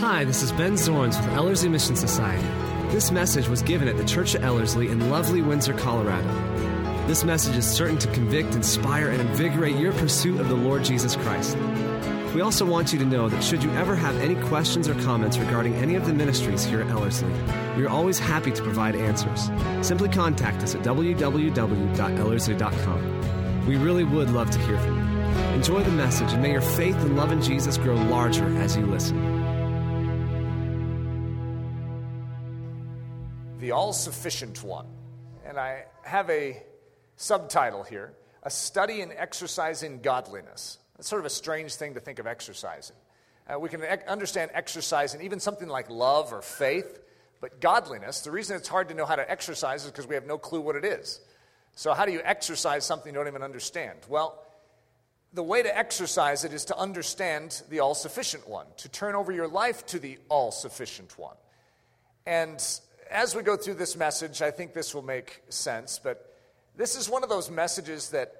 Hi, this is Ben Zorns with Ellerslie Mission Society. This message was given at the Church of Ellerslie in lovely Windsor, Colorado. This message is certain to convict, inspire, and invigorate your pursuit of the Lord Jesus Christ. We also want you to know that should you ever have any questions or comments regarding any of the ministries here at Ellerslie, we are always happy to provide answers. Simply contact us at www.ellerslie.com. We really would love to hear from you. Enjoy the message, and may your faith and love in Jesus grow larger as you listen. The All Sufficient One. And I have a subtitle here A Study in Exercising Godliness. It's sort of a strange thing to think of exercising. Uh, we can ec- understand exercising, even something like love or faith, but godliness, the reason it's hard to know how to exercise is because we have no clue what it is. So, how do you exercise something you don't even understand? Well, the way to exercise it is to understand the all sufficient one, to turn over your life to the all sufficient one. And as we go through this message, I think this will make sense, but this is one of those messages that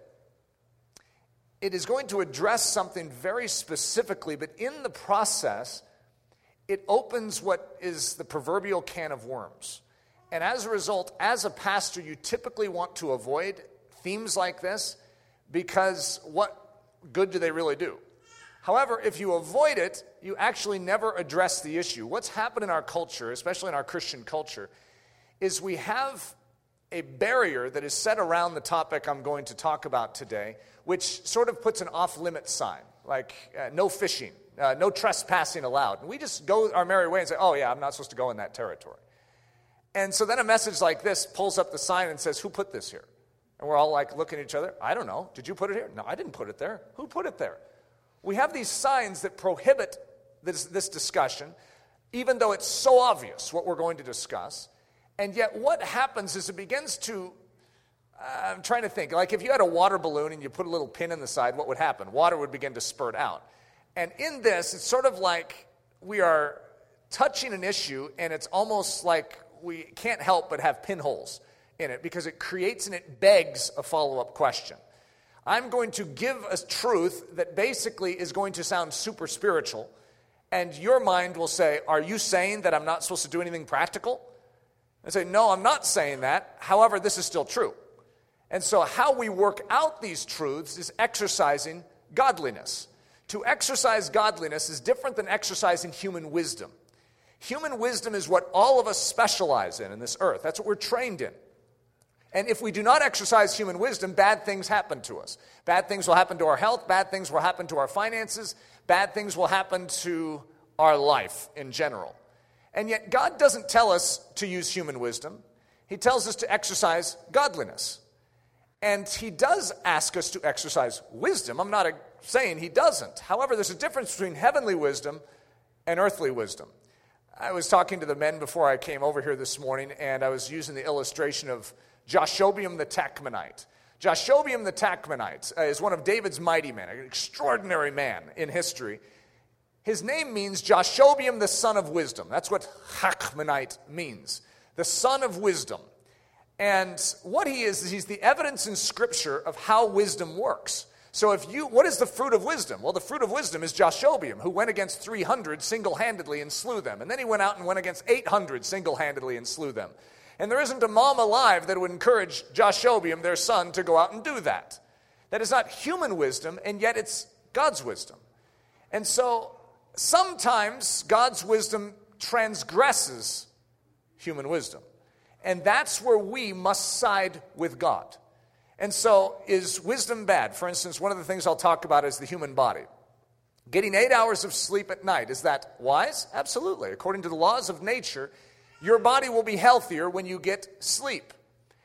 it is going to address something very specifically, but in the process, it opens what is the proverbial can of worms. And as a result, as a pastor, you typically want to avoid themes like this because what good do they really do? However, if you avoid it, you actually never address the issue. What's happened in our culture, especially in our Christian culture, is we have a barrier that is set around the topic I'm going to talk about today, which sort of puts an off limit sign, like uh, no fishing, uh, no trespassing allowed. And we just go our merry way and say, oh, yeah, I'm not supposed to go in that territory. And so then a message like this pulls up the sign and says, who put this here? And we're all like looking at each other. I don't know. Did you put it here? No, I didn't put it there. Who put it there? We have these signs that prohibit this, this discussion, even though it's so obvious what we're going to discuss. And yet, what happens is it begins to. Uh, I'm trying to think. Like if you had a water balloon and you put a little pin in the side, what would happen? Water would begin to spurt out. And in this, it's sort of like we are touching an issue, and it's almost like we can't help but have pinholes in it because it creates and it begs a follow up question. I'm going to give a truth that basically is going to sound super spiritual, and your mind will say, Are you saying that I'm not supposed to do anything practical? I say, No, I'm not saying that. However, this is still true. And so, how we work out these truths is exercising godliness. To exercise godliness is different than exercising human wisdom. Human wisdom is what all of us specialize in in this earth, that's what we're trained in. And if we do not exercise human wisdom, bad things happen to us. Bad things will happen to our health, bad things will happen to our finances, bad things will happen to our life in general. And yet, God doesn't tell us to use human wisdom, He tells us to exercise godliness. And He does ask us to exercise wisdom. I'm not saying He doesn't. However, there's a difference between heavenly wisdom and earthly wisdom. I was talking to the men before I came over here this morning, and I was using the illustration of Jashobeam the Tachmonite. Jashobeam the Tachmonite uh, is one of David's mighty men, an extraordinary man in history. His name means Jashobeam, the son of wisdom. That's what Tachmonite means, the son of wisdom. And what he is, is he's the evidence in Scripture of how wisdom works. So, if you, what is the fruit of wisdom? Well, the fruit of wisdom is Jashobeam, who went against 300 single handedly and slew them. And then he went out and went against 800 single handedly and slew them. And there isn't a mom alive that would encourage Jashobeam, their son, to go out and do that. That is not human wisdom, and yet it's God's wisdom. And so sometimes God's wisdom transgresses human wisdom. And that's where we must side with God. And so, is wisdom bad? For instance, one of the things I'll talk about is the human body. Getting eight hours of sleep at night, is that wise? Absolutely. According to the laws of nature, your body will be healthier when you get sleep.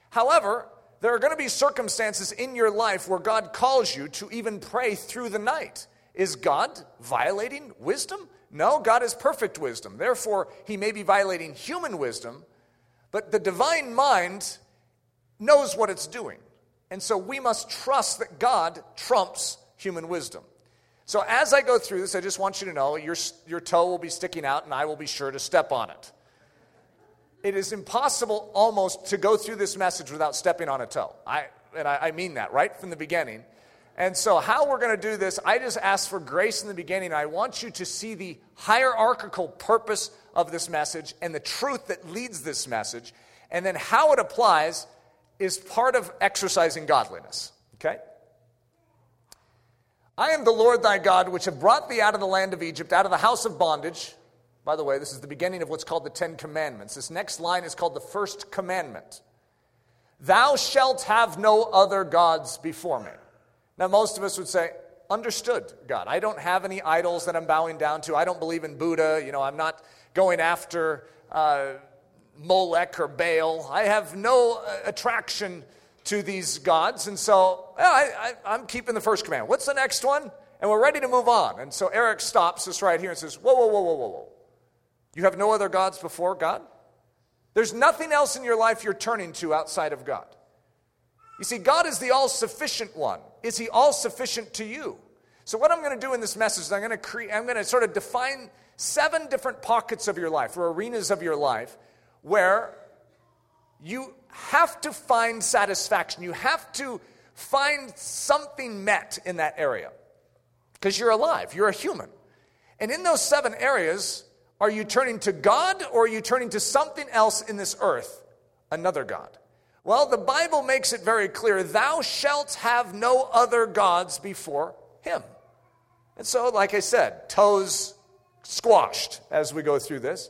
However, there are going to be circumstances in your life where God calls you to even pray through the night. Is God violating wisdom? No, God is perfect wisdom. Therefore, he may be violating human wisdom, but the divine mind knows what it's doing. And so we must trust that God trumps human wisdom. So as I go through this, I just want you to know your, your toe will be sticking out and I will be sure to step on it it is impossible almost to go through this message without stepping on a toe. I, and I, I mean that right from the beginning. And so, how we're going to do this, I just asked for grace in the beginning. I want you to see the hierarchical purpose of this message and the truth that leads this message. And then, how it applies is part of exercising godliness. Okay? I am the Lord thy God, which have brought thee out of the land of Egypt, out of the house of bondage. By the way, this is the beginning of what's called the Ten Commandments. This next line is called the First Commandment Thou shalt have no other gods before me. Now, most of us would say, Understood, God. I don't have any idols that I'm bowing down to. I don't believe in Buddha. You know, I'm not going after uh, Molech or Baal. I have no uh, attraction to these gods. And so well, I, am keeping the first command. What's the next one? And we're ready to move on. And so Eric stops us right here and says, Whoa, whoa, whoa, whoa, whoa, whoa. You have no other gods before God? There's nothing else in your life you're turning to outside of God. You see, God is the all sufficient one. Is He all sufficient to you? So, what I'm going to do in this message is I'm going to create, I'm going to sort of define seven different pockets of your life or arenas of your life where you have to find satisfaction. You have to find something met in that area because you're alive, you're a human. And in those seven areas, are you turning to God or are you turning to something else in this earth, another God? Well, the Bible makes it very clear thou shalt have no other gods before him. And so, like I said, toes squashed as we go through this.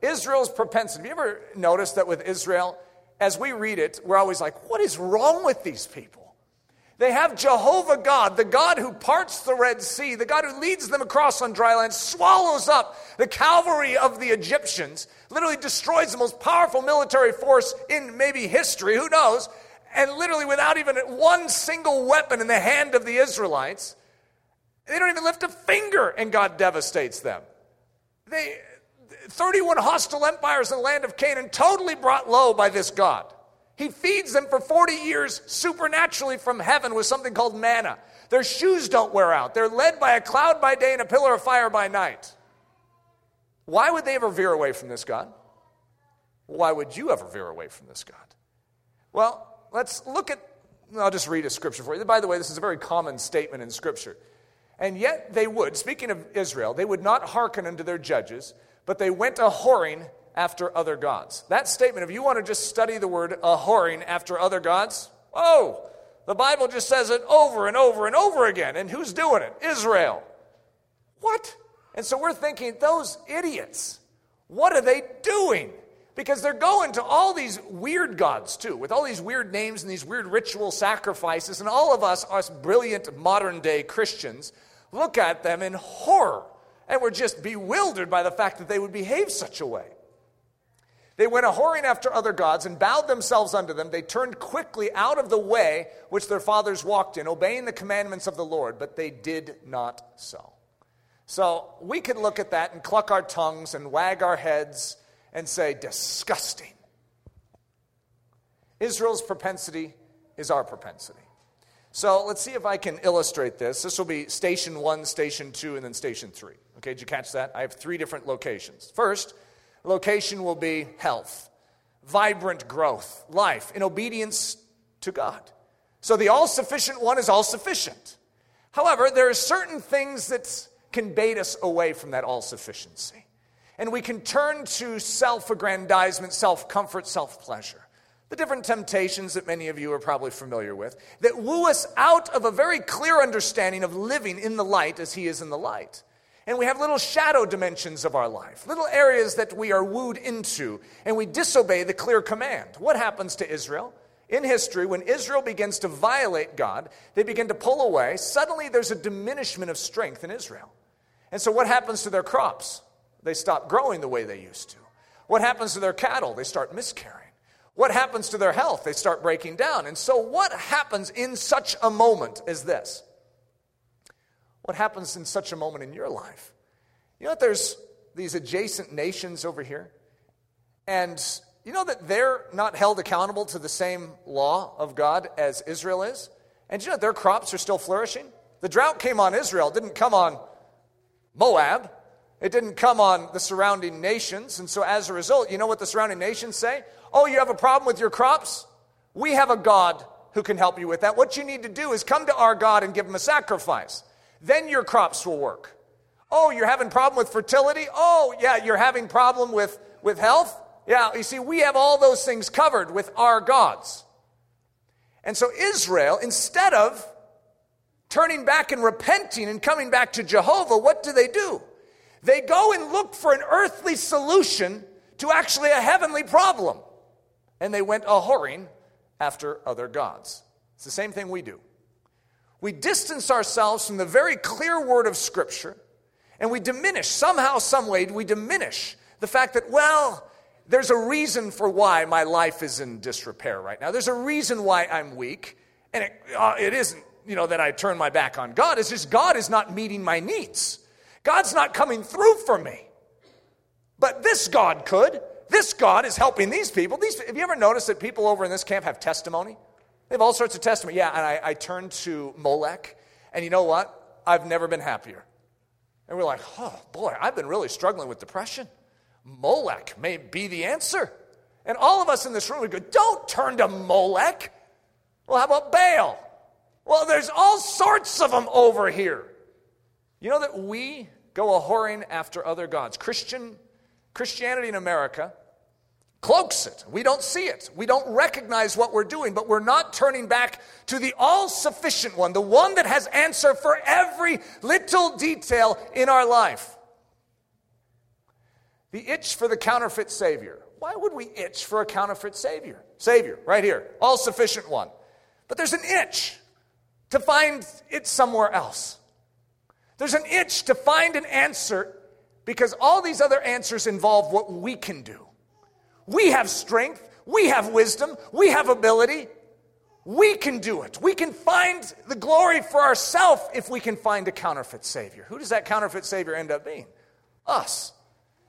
Israel's propensity. Have you ever noticed that with Israel, as we read it, we're always like, what is wrong with these people? They have Jehovah God, the God who parts the Red Sea, the God who leads them across on dry land, swallows up the cavalry of the Egyptians, literally destroys the most powerful military force in maybe history, who knows, and literally without even one single weapon in the hand of the Israelites. They don't even lift a finger, and God devastates them. They, 31 hostile empires in the land of Canaan, totally brought low by this God. He feeds them for 40 years supernaturally from heaven with something called manna. Their shoes don't wear out. They're led by a cloud by day and a pillar of fire by night. Why would they ever veer away from this God? Why would you ever veer away from this God? Well, let's look at, I'll just read a scripture for you. By the way, this is a very common statement in Scripture. And yet they would, speaking of Israel, they would not hearken unto their judges, but they went a whoring after other gods. That statement, if you want to just study the word a whoring after other gods, oh, the Bible just says it over and over and over again. And who's doing it? Israel. What? And so we're thinking, those idiots, what are they doing? Because they're going to all these weird gods too, with all these weird names and these weird ritual sacrifices. And all of us, us brilliant modern day Christians, look at them in horror. And we're just bewildered by the fact that they would behave such a way. They went a whoring after other gods and bowed themselves unto them. They turned quickly out of the way which their fathers walked in, obeying the commandments of the Lord, but they did not so. So we could look at that and cluck our tongues and wag our heads and say, disgusting. Israel's propensity is our propensity. So let's see if I can illustrate this. This will be station one, station two, and then station three. Okay, did you catch that? I have three different locations. First, location will be health, vibrant growth, life in obedience to God. So the all sufficient one is all sufficient. However, there are certain things that can bait us away from that all sufficiency. And we can turn to self aggrandizement, self comfort, self pleasure. The different temptations that many of you are probably familiar with that woo us out of a very clear understanding of living in the light as He is in the light. And we have little shadow dimensions of our life, little areas that we are wooed into, and we disobey the clear command. What happens to Israel? In history, when Israel begins to violate God, they begin to pull away. Suddenly, there's a diminishment of strength in Israel. And so, what happens to their crops? They stop growing the way they used to. What happens to their cattle? They start miscarrying. What happens to their health? They start breaking down. And so, what happens in such a moment as this? What happens in such a moment in your life? You know that there's these adjacent nations over here? And you know that they're not held accountable to the same law of God as Israel is? And you know their crops are still flourishing? The drought came on Israel, it didn't come on Moab. It didn't come on the surrounding nations. And so as a result, you know what the surrounding nations say? Oh, you have a problem with your crops? We have a God who can help you with that. What you need to do is come to our God and give him a sacrifice. Then your crops will work. Oh, you're having problem with fertility? Oh, yeah, you're having problem with, with health? Yeah, you see, we have all those things covered with our gods. And so Israel, instead of turning back and repenting and coming back to Jehovah, what do they do? They go and look for an earthly solution to actually a heavenly problem. And they went a whoring after other gods. It's the same thing we do. We distance ourselves from the very clear word of Scripture and we diminish, somehow, some way, we diminish the fact that, well, there's a reason for why my life is in disrepair right now. There's a reason why I'm weak. And it, uh, it isn't, you know, that I turn my back on God. It's just God is not meeting my needs. God's not coming through for me. But this God could. This God is helping these people. These, have you ever noticed that people over in this camp have testimony? They have all sorts of testimony. Yeah, and I, I turned to Molech, and you know what? I've never been happier. And we're like, oh boy, I've been really struggling with depression. Molech may be the answer. And all of us in this room would go, don't turn to Molech. Well, how about Baal? Well, there's all sorts of them over here. You know that we go a whoring after other gods. Christian Christianity in America cloaks it. We don't see it. We don't recognize what we're doing, but we're not turning back to the all sufficient one, the one that has answer for every little detail in our life. The itch for the counterfeit Savior. Why would we itch for a counterfeit Savior? Savior, right here, all sufficient one. But there's an itch to find it somewhere else. There's an itch to find an answer because all these other answers involve what we can do. We have strength, we have wisdom, we have ability. We can do it. We can find the glory for ourselves if we can find a counterfeit Savior. Who does that counterfeit Savior end up being? Us.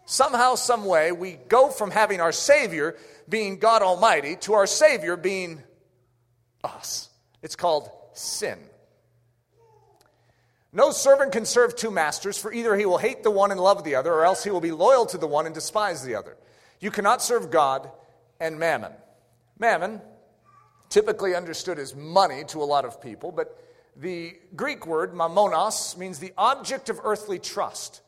Somehow, some way, we go from having our Savior being God Almighty to our Savior being us. It's called sin. No servant can serve two masters, for either he will hate the one and love the other, or else he will be loyal to the one and despise the other. You cannot serve God and mammon. Mammon, typically understood as money to a lot of people, but the Greek word, mammonos, means the object of earthly trust,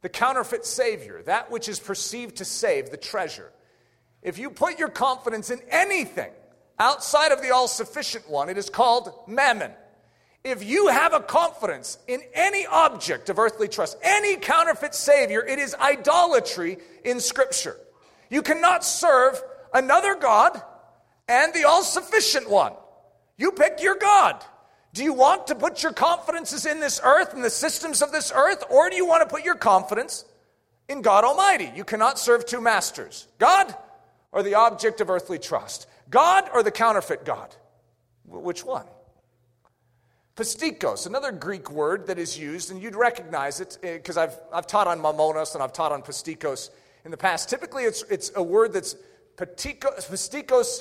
the counterfeit savior, that which is perceived to save, the treasure. If you put your confidence in anything outside of the all sufficient one, it is called mammon. If you have a confidence in any object of earthly trust, any counterfeit Savior, it is idolatry in Scripture. You cannot serve another God and the all sufficient one. You pick your God. Do you want to put your confidences in this earth and the systems of this earth, or do you want to put your confidence in God Almighty? You cannot serve two masters God or the object of earthly trust, God or the counterfeit God. Which one? Pistikos, another Greek word that is used, and you'd recognize it because eh, I've, I've taught on mammonos and I've taught on pistikos in the past. Typically, it's, it's a word that's pistikos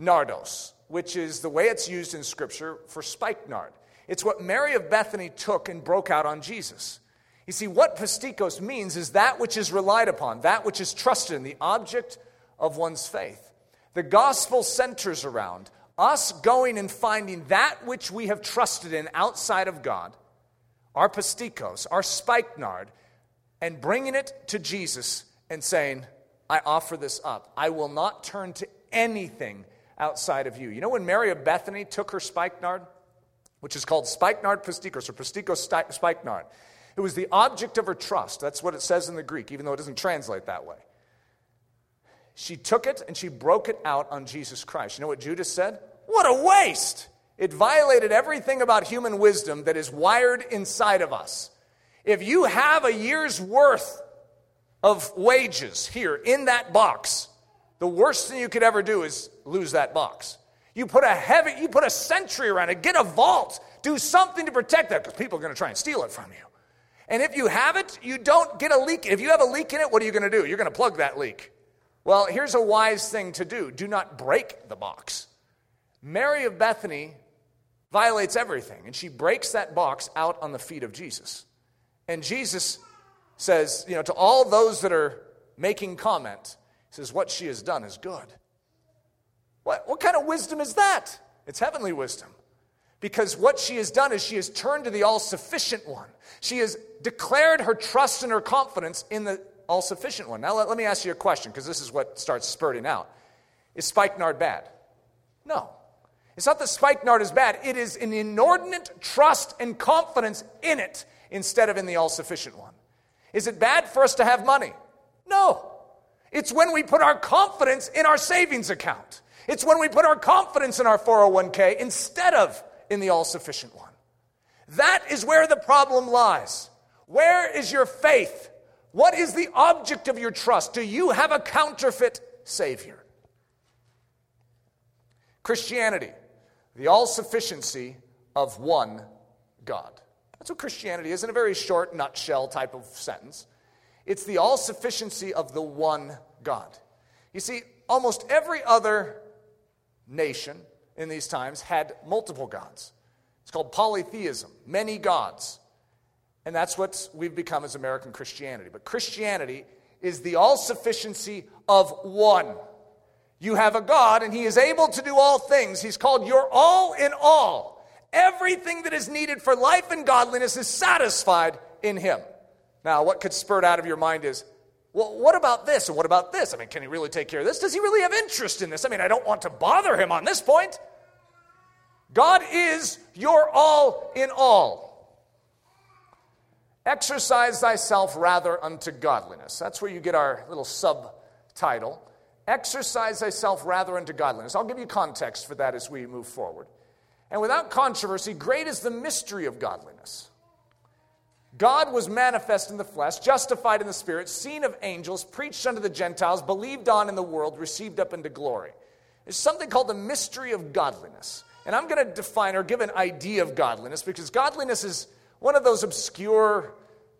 nardos, which is the way it's used in Scripture for spikenard. It's what Mary of Bethany took and broke out on Jesus. You see, what pistikos means is that which is relied upon, that which is trusted in, the object of one's faith. The gospel centers around us going and finding that which we have trusted in outside of God, our pistikos, our spikenard, and bringing it to Jesus and saying, I offer this up. I will not turn to anything outside of you. You know when Mary of Bethany took her spikenard, which is called spikenard pistikos or pistikos spikenard, it was the object of her trust. That's what it says in the Greek, even though it doesn't translate that way. She took it and she broke it out on Jesus Christ. You know what Judas said? What a waste! It violated everything about human wisdom that is wired inside of us. If you have a year's worth of wages here in that box, the worst thing you could ever do is lose that box. You put a heavy, you put a sentry around it, get a vault, do something to protect that because people are going to try and steal it from you. And if you have it, you don't get a leak. If you have a leak in it, what are you going to do? You're going to plug that leak. Well, here's a wise thing to do do not break the box. Mary of Bethany violates everything, and she breaks that box out on the feet of Jesus. And Jesus says, you know, to all those that are making comment, he says, What she has done is good. What, what kind of wisdom is that? It's heavenly wisdom. Because what she has done is she has turned to the all sufficient one. She has declared her trust and her confidence in the all sufficient one. Now, let, let, me ask you a question because this is what starts spurting out. Is spikenard bad? No. It's not that spikenard is bad, it is an inordinate trust and confidence in it instead of in the all sufficient one. Is it bad for us to have money? No. It's when we put our confidence in our savings account. It's when we put our confidence in our 401k instead of in the all sufficient one. That is where the problem lies. Where is your faith? What is the object of your trust? Do you have a counterfeit Savior? Christianity, the all sufficiency of one God. That's what Christianity is in a very short nutshell type of sentence. It's the all sufficiency of the one God. You see, almost every other nation in these times had multiple gods. It's called polytheism, many gods. And that's what we've become as American Christianity. But Christianity is the all sufficiency of one. You have a God, and He is able to do all things. He's called your all in all. Everything that is needed for life and godliness is satisfied in Him. Now, what could spurt out of your mind is, well, what about this and what about this? I mean, can he really take care of this? Does he really have interest in this? I mean, I don't want to bother him on this point. God is your all in all. Exercise thyself rather unto godliness. That's where you get our little subtitle. Exercise thyself rather unto godliness. I'll give you context for that as we move forward. And without controversy, great is the mystery of godliness. God was manifest in the flesh, justified in the spirit, seen of angels, preached unto the Gentiles, believed on in the world, received up into glory. There's something called the mystery of godliness. And I'm going to define or give an idea of godliness because godliness is one of those obscure,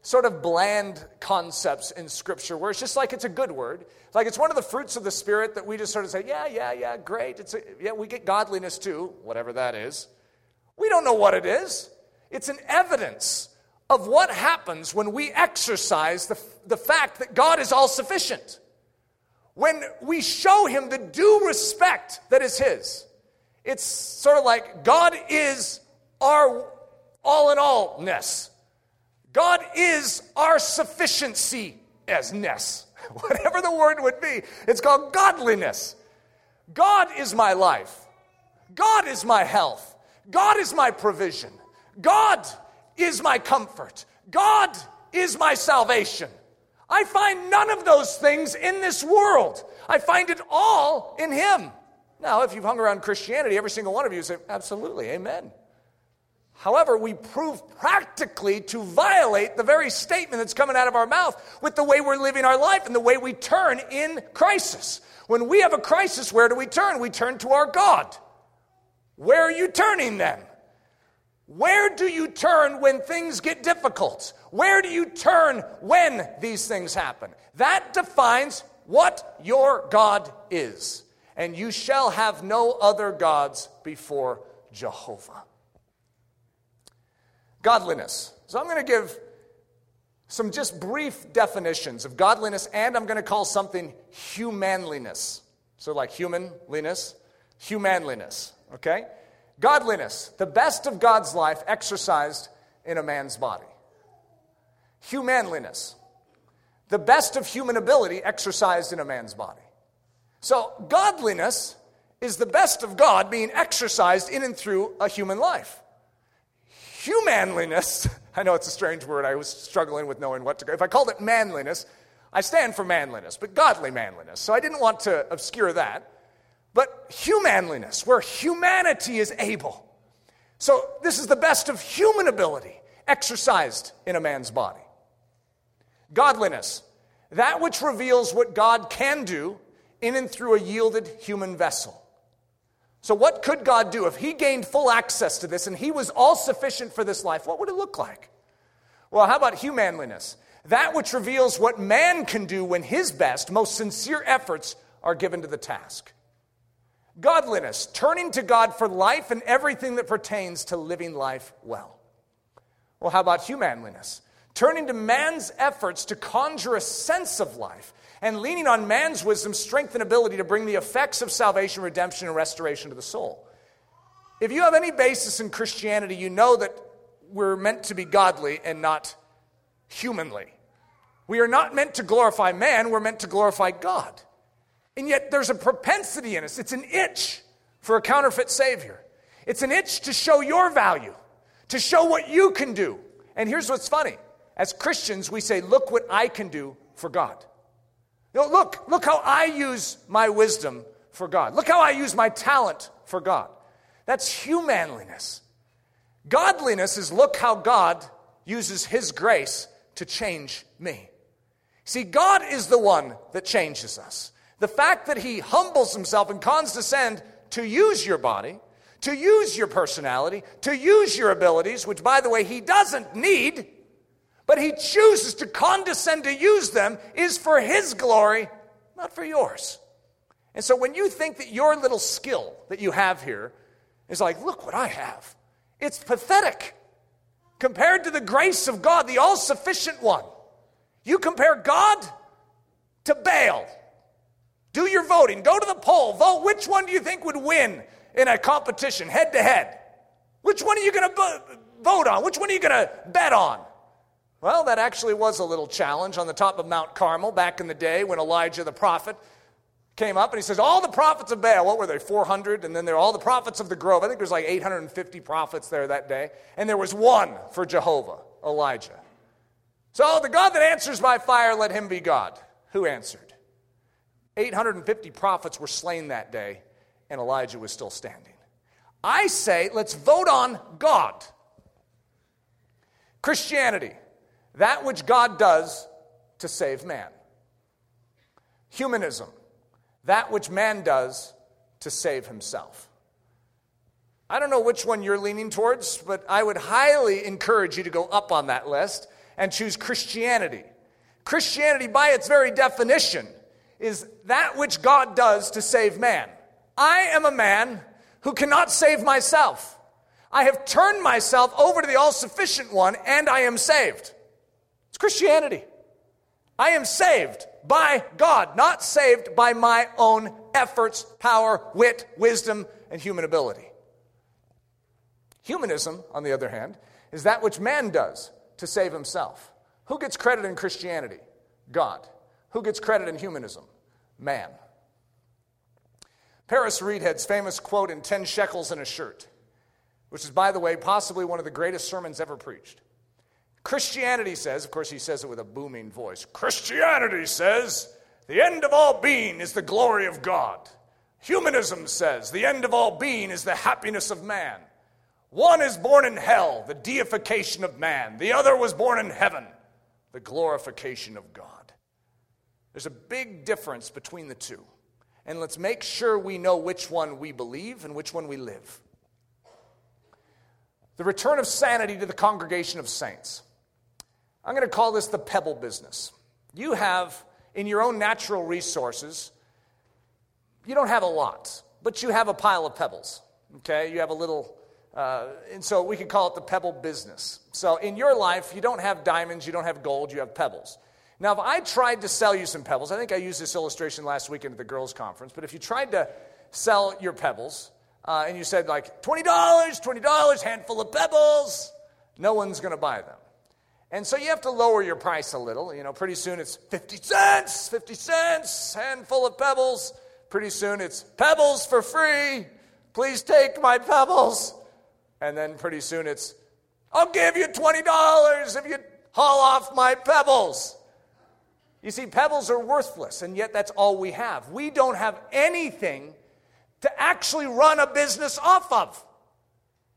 sort of bland concepts in Scripture where it's just like it's a good word. Like it's one of the fruits of the Spirit that we just sort of say, yeah, yeah, yeah, great. It's a, yeah, we get godliness too, whatever that is. We don't know what it is. It's an evidence of what happens when we exercise the, the fact that God is all sufficient. When we show Him the due respect that is His. It's sort of like God is our all in allness. God is our sufficiency as ness. Whatever the word would be, it's called godliness. God is my life. God is my health. God is my provision. God is my comfort. God is my salvation. I find none of those things in this world. I find it all in Him. Now, if you've hung around Christianity, every single one of you say, absolutely, amen. However, we prove practically to violate the very statement that's coming out of our mouth with the way we're living our life and the way we turn in crisis. When we have a crisis, where do we turn? We turn to our God. Where are you turning then? Where do you turn when things get difficult? Where do you turn when these things happen? That defines what your God is. And you shall have no other gods before Jehovah. Godliness. So I'm going to give some just brief definitions of godliness, and I'm going to call something humanliness. So, like humanliness, humanliness, okay? Godliness, the best of God's life exercised in a man's body. Humanliness, the best of human ability exercised in a man's body. So, godliness is the best of God being exercised in and through a human life. Humanliness, I know it's a strange word, I was struggling with knowing what to. If I called it manliness, I stand for manliness, but godly manliness. So I didn't want to obscure that but humanliness, where humanity is able. So, this is the best of human ability exercised in a man's body. Godliness, that which reveals what God can do in and through a yielded human vessel. So, what could God do if He gained full access to this and He was all sufficient for this life? What would it look like? Well, how about humanliness? That which reveals what man can do when his best, most sincere efforts are given to the task. Godliness, turning to God for life and everything that pertains to living life well. Well, how about humanliness? Turning to man's efforts to conjure a sense of life and leaning on man's wisdom, strength, and ability to bring the effects of salvation, redemption, and restoration to the soul. If you have any basis in Christianity, you know that we're meant to be godly and not humanly. We are not meant to glorify man, we're meant to glorify God. And yet there's a propensity in us, it's an itch for a counterfeit Savior. It's an itch to show your value, to show what you can do. And here's what's funny as Christians, we say, Look what I can do for God. Look, look how I use my wisdom for God. Look how I use my talent for God. That's humanliness. Godliness is look how God uses His grace to change me. See, God is the one that changes us. The fact that He humbles Himself and condescends to use your body, to use your personality, to use your abilities, which, by the way, He doesn't need, but He chooses to condescend to use them, is for His glory, not for yours. And so when you think that your little skill that you have here is like, look what I have, it's pathetic compared to the grace of God, the all sufficient one. You compare God to Baal. Do your voting, go to the poll, vote. Which one do you think would win in a competition, head to head? Which one are you going to vote on? Which one are you going to bet on? Well, that actually was a little challenge on the top of Mount Carmel back in the day when Elijah the prophet came up and he says, All the prophets of Baal, what were they, 400? And then there are all the prophets of the grove. I think there's like 850 prophets there that day. And there was one for Jehovah, Elijah. So oh, the God that answers by fire, let him be God. Who answered? 850 prophets were slain that day, and Elijah was still standing. I say, let's vote on God. Christianity, that which God does to save man. Humanism, that which man does to save himself. I don't know which one you're leaning towards, but I would highly encourage you to go up on that list and choose Christianity. Christianity, by its very definition, is that which God does to save man. I am a man who cannot save myself. I have turned myself over to the all sufficient one and I am saved. It's Christianity. I am saved by God, not saved by my own efforts, power, wit, wisdom, and human ability. Humanism, on the other hand, is that which man does to save himself. Who gets credit in Christianity? God. Who gets credit in humanism? Man. Paris Reidhead's famous quote in 10 shekels and a shirt, which is, by the way, possibly one of the greatest sermons ever preached. Christianity says, of course, he says it with a booming voice Christianity says, the end of all being is the glory of God. Humanism says, the end of all being is the happiness of man. One is born in hell, the deification of man. The other was born in heaven, the glorification of God. There's a big difference between the two. And let's make sure we know which one we believe and which one we live. The return of sanity to the congregation of saints. I'm going to call this the pebble business. You have, in your own natural resources, you don't have a lot, but you have a pile of pebbles. Okay? You have a little, uh, and so we could call it the pebble business. So in your life, you don't have diamonds, you don't have gold, you have pebbles. Now, if I tried to sell you some pebbles, I think I used this illustration last weekend at the girls' conference, but if you tried to sell your pebbles uh, and you said, like, $20, $20, handful of pebbles, no one's going to buy them. And so you have to lower your price a little. You know, pretty soon it's 50 cents, 50 cents, handful of pebbles. Pretty soon it's pebbles for free. Please take my pebbles. And then pretty soon it's, I'll give you $20 if you haul off my pebbles. You see, pebbles are worthless, and yet that's all we have. We don't have anything to actually run a business off of.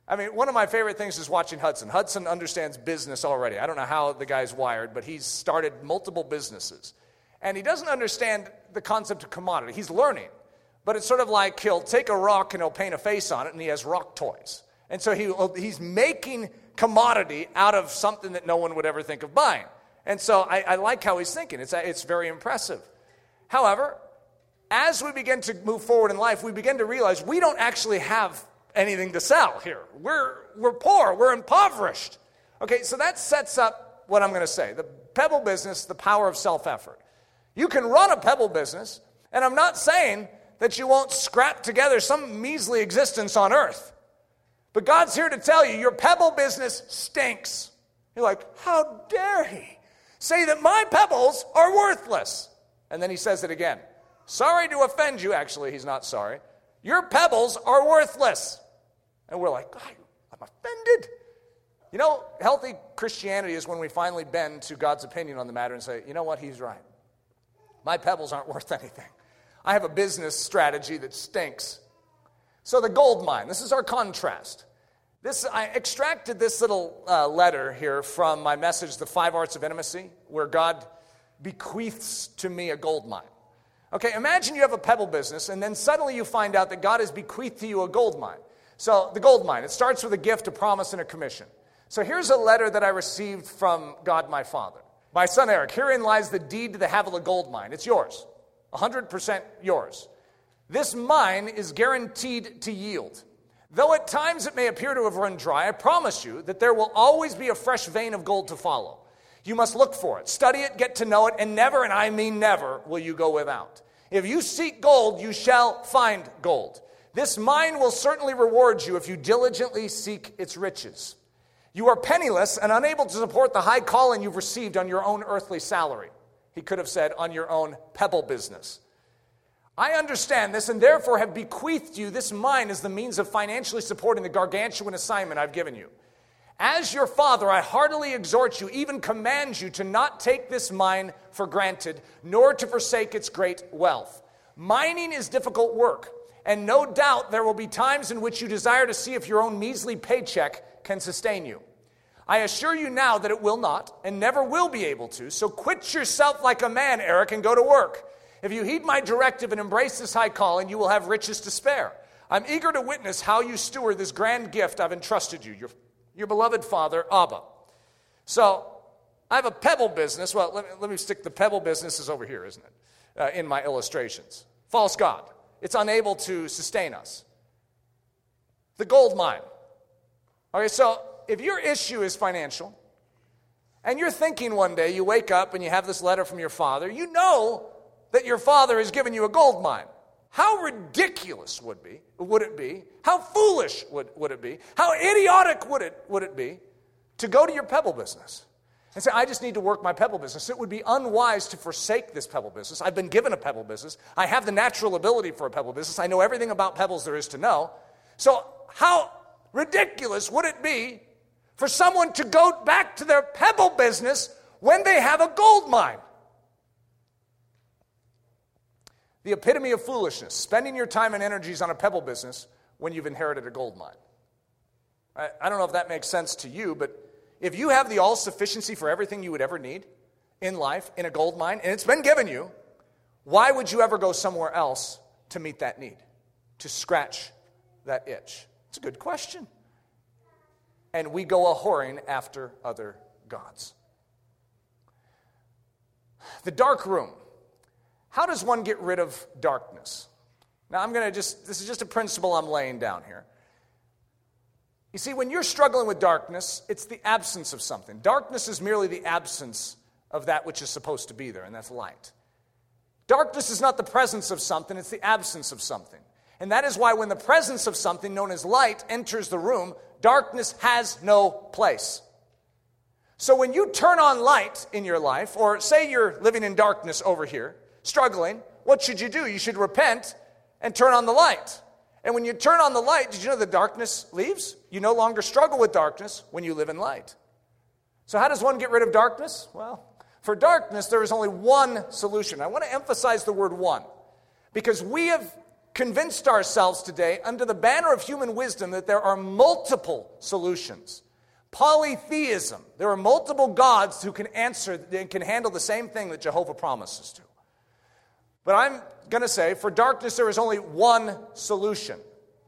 I mean, one of my favorite things is watching Hudson. Hudson understands business already. I don't know how the guy's wired, but he's started multiple businesses. And he doesn't understand the concept of commodity. He's learning. But it's sort of like he'll take a rock and he'll paint a face on it, and he has rock toys. And so he, he's making commodity out of something that no one would ever think of buying. And so I, I like how he's thinking. It's, it's very impressive. However, as we begin to move forward in life, we begin to realize we don't actually have anything to sell here. We're, we're poor, we're impoverished. Okay, so that sets up what I'm going to say the pebble business, the power of self effort. You can run a pebble business, and I'm not saying that you won't scrap together some measly existence on earth. But God's here to tell you your pebble business stinks. You're like, how dare he say that my pebbles are worthless? And then he says it again. Sorry to offend you. Actually, he's not sorry. Your pebbles are worthless. And we're like, I'm offended. You know, healthy Christianity is when we finally bend to God's opinion on the matter and say, you know what, he's right. My pebbles aren't worth anything. I have a business strategy that stinks. So, the gold mine, this is our contrast. This, I extracted this little uh, letter here from my message, The Five Arts of Intimacy, where God bequeaths to me a gold mine. Okay, imagine you have a pebble business, and then suddenly you find out that God has bequeathed to you a gold mine. So, the gold mine, it starts with a gift, a promise, and a commission. So, here's a letter that I received from God my Father. My son Eric, herein lies the deed to the Havilah gold mine. It's yours, 100% yours. This mine is guaranteed to yield. Though at times it may appear to have run dry, I promise you that there will always be a fresh vein of gold to follow. You must look for it, study it, get to know it, and never, and I mean never, will you go without. If you seek gold, you shall find gold. This mine will certainly reward you if you diligently seek its riches. You are penniless and unable to support the high calling you've received on your own earthly salary. He could have said, on your own pebble business. I understand this and therefore have bequeathed you this mine as the means of financially supporting the gargantuan assignment I've given you. As your father, I heartily exhort you, even command you, to not take this mine for granted, nor to forsake its great wealth. Mining is difficult work, and no doubt there will be times in which you desire to see if your own measly paycheck can sustain you. I assure you now that it will not, and never will be able to, so quit yourself like a man, Eric, and go to work. If you heed my directive and embrace this high calling, you will have riches to spare. I'm eager to witness how you steward this grand gift I've entrusted you, your, your beloved father, Abba. So, I have a pebble business. Well, let me, let me stick the pebble business is over here, isn't it? Uh, in my illustrations. False God. It's unable to sustain us. The gold mine. Okay, so if your issue is financial, and you're thinking one day, you wake up and you have this letter from your father, you know that your father has given you a gold mine. How ridiculous would be would it be? How foolish would, would it be? How idiotic would it, would it be to go to your pebble business and say, I just need to work my pebble business? It would be unwise to forsake this pebble business. I've been given a pebble business. I have the natural ability for a pebble business. I know everything about pebbles there is to know. So, how ridiculous would it be for someone to go back to their pebble business when they have a gold mine? the epitome of foolishness, spending your time and energies on a pebble business when you've inherited a gold mine. I, I don't know if that makes sense to you, but if you have the all sufficiency for everything you would ever need in life in a gold mine, and it's been given you, why would you ever go somewhere else to meet that need, to scratch that itch? It's a good question. And we go a whoring after other gods. The dark room how does one get rid of darkness? Now, I'm going to just, this is just a principle I'm laying down here. You see, when you're struggling with darkness, it's the absence of something. Darkness is merely the absence of that which is supposed to be there, and that's light. Darkness is not the presence of something, it's the absence of something. And that is why when the presence of something known as light enters the room, darkness has no place. So when you turn on light in your life, or say you're living in darkness over here, struggling, what should you do? You should repent and turn on the light. And when you turn on the light, did you know the darkness leaves? You no longer struggle with darkness when you live in light. So, how does one get rid of darkness? Well, for darkness, there is only one solution. I want to emphasize the word one because we have convinced ourselves today, under the banner of human wisdom, that there are multiple solutions. Polytheism. There are multiple gods who can answer and can handle the same thing that Jehovah promises to. But I'm going to say for darkness, there is only one solution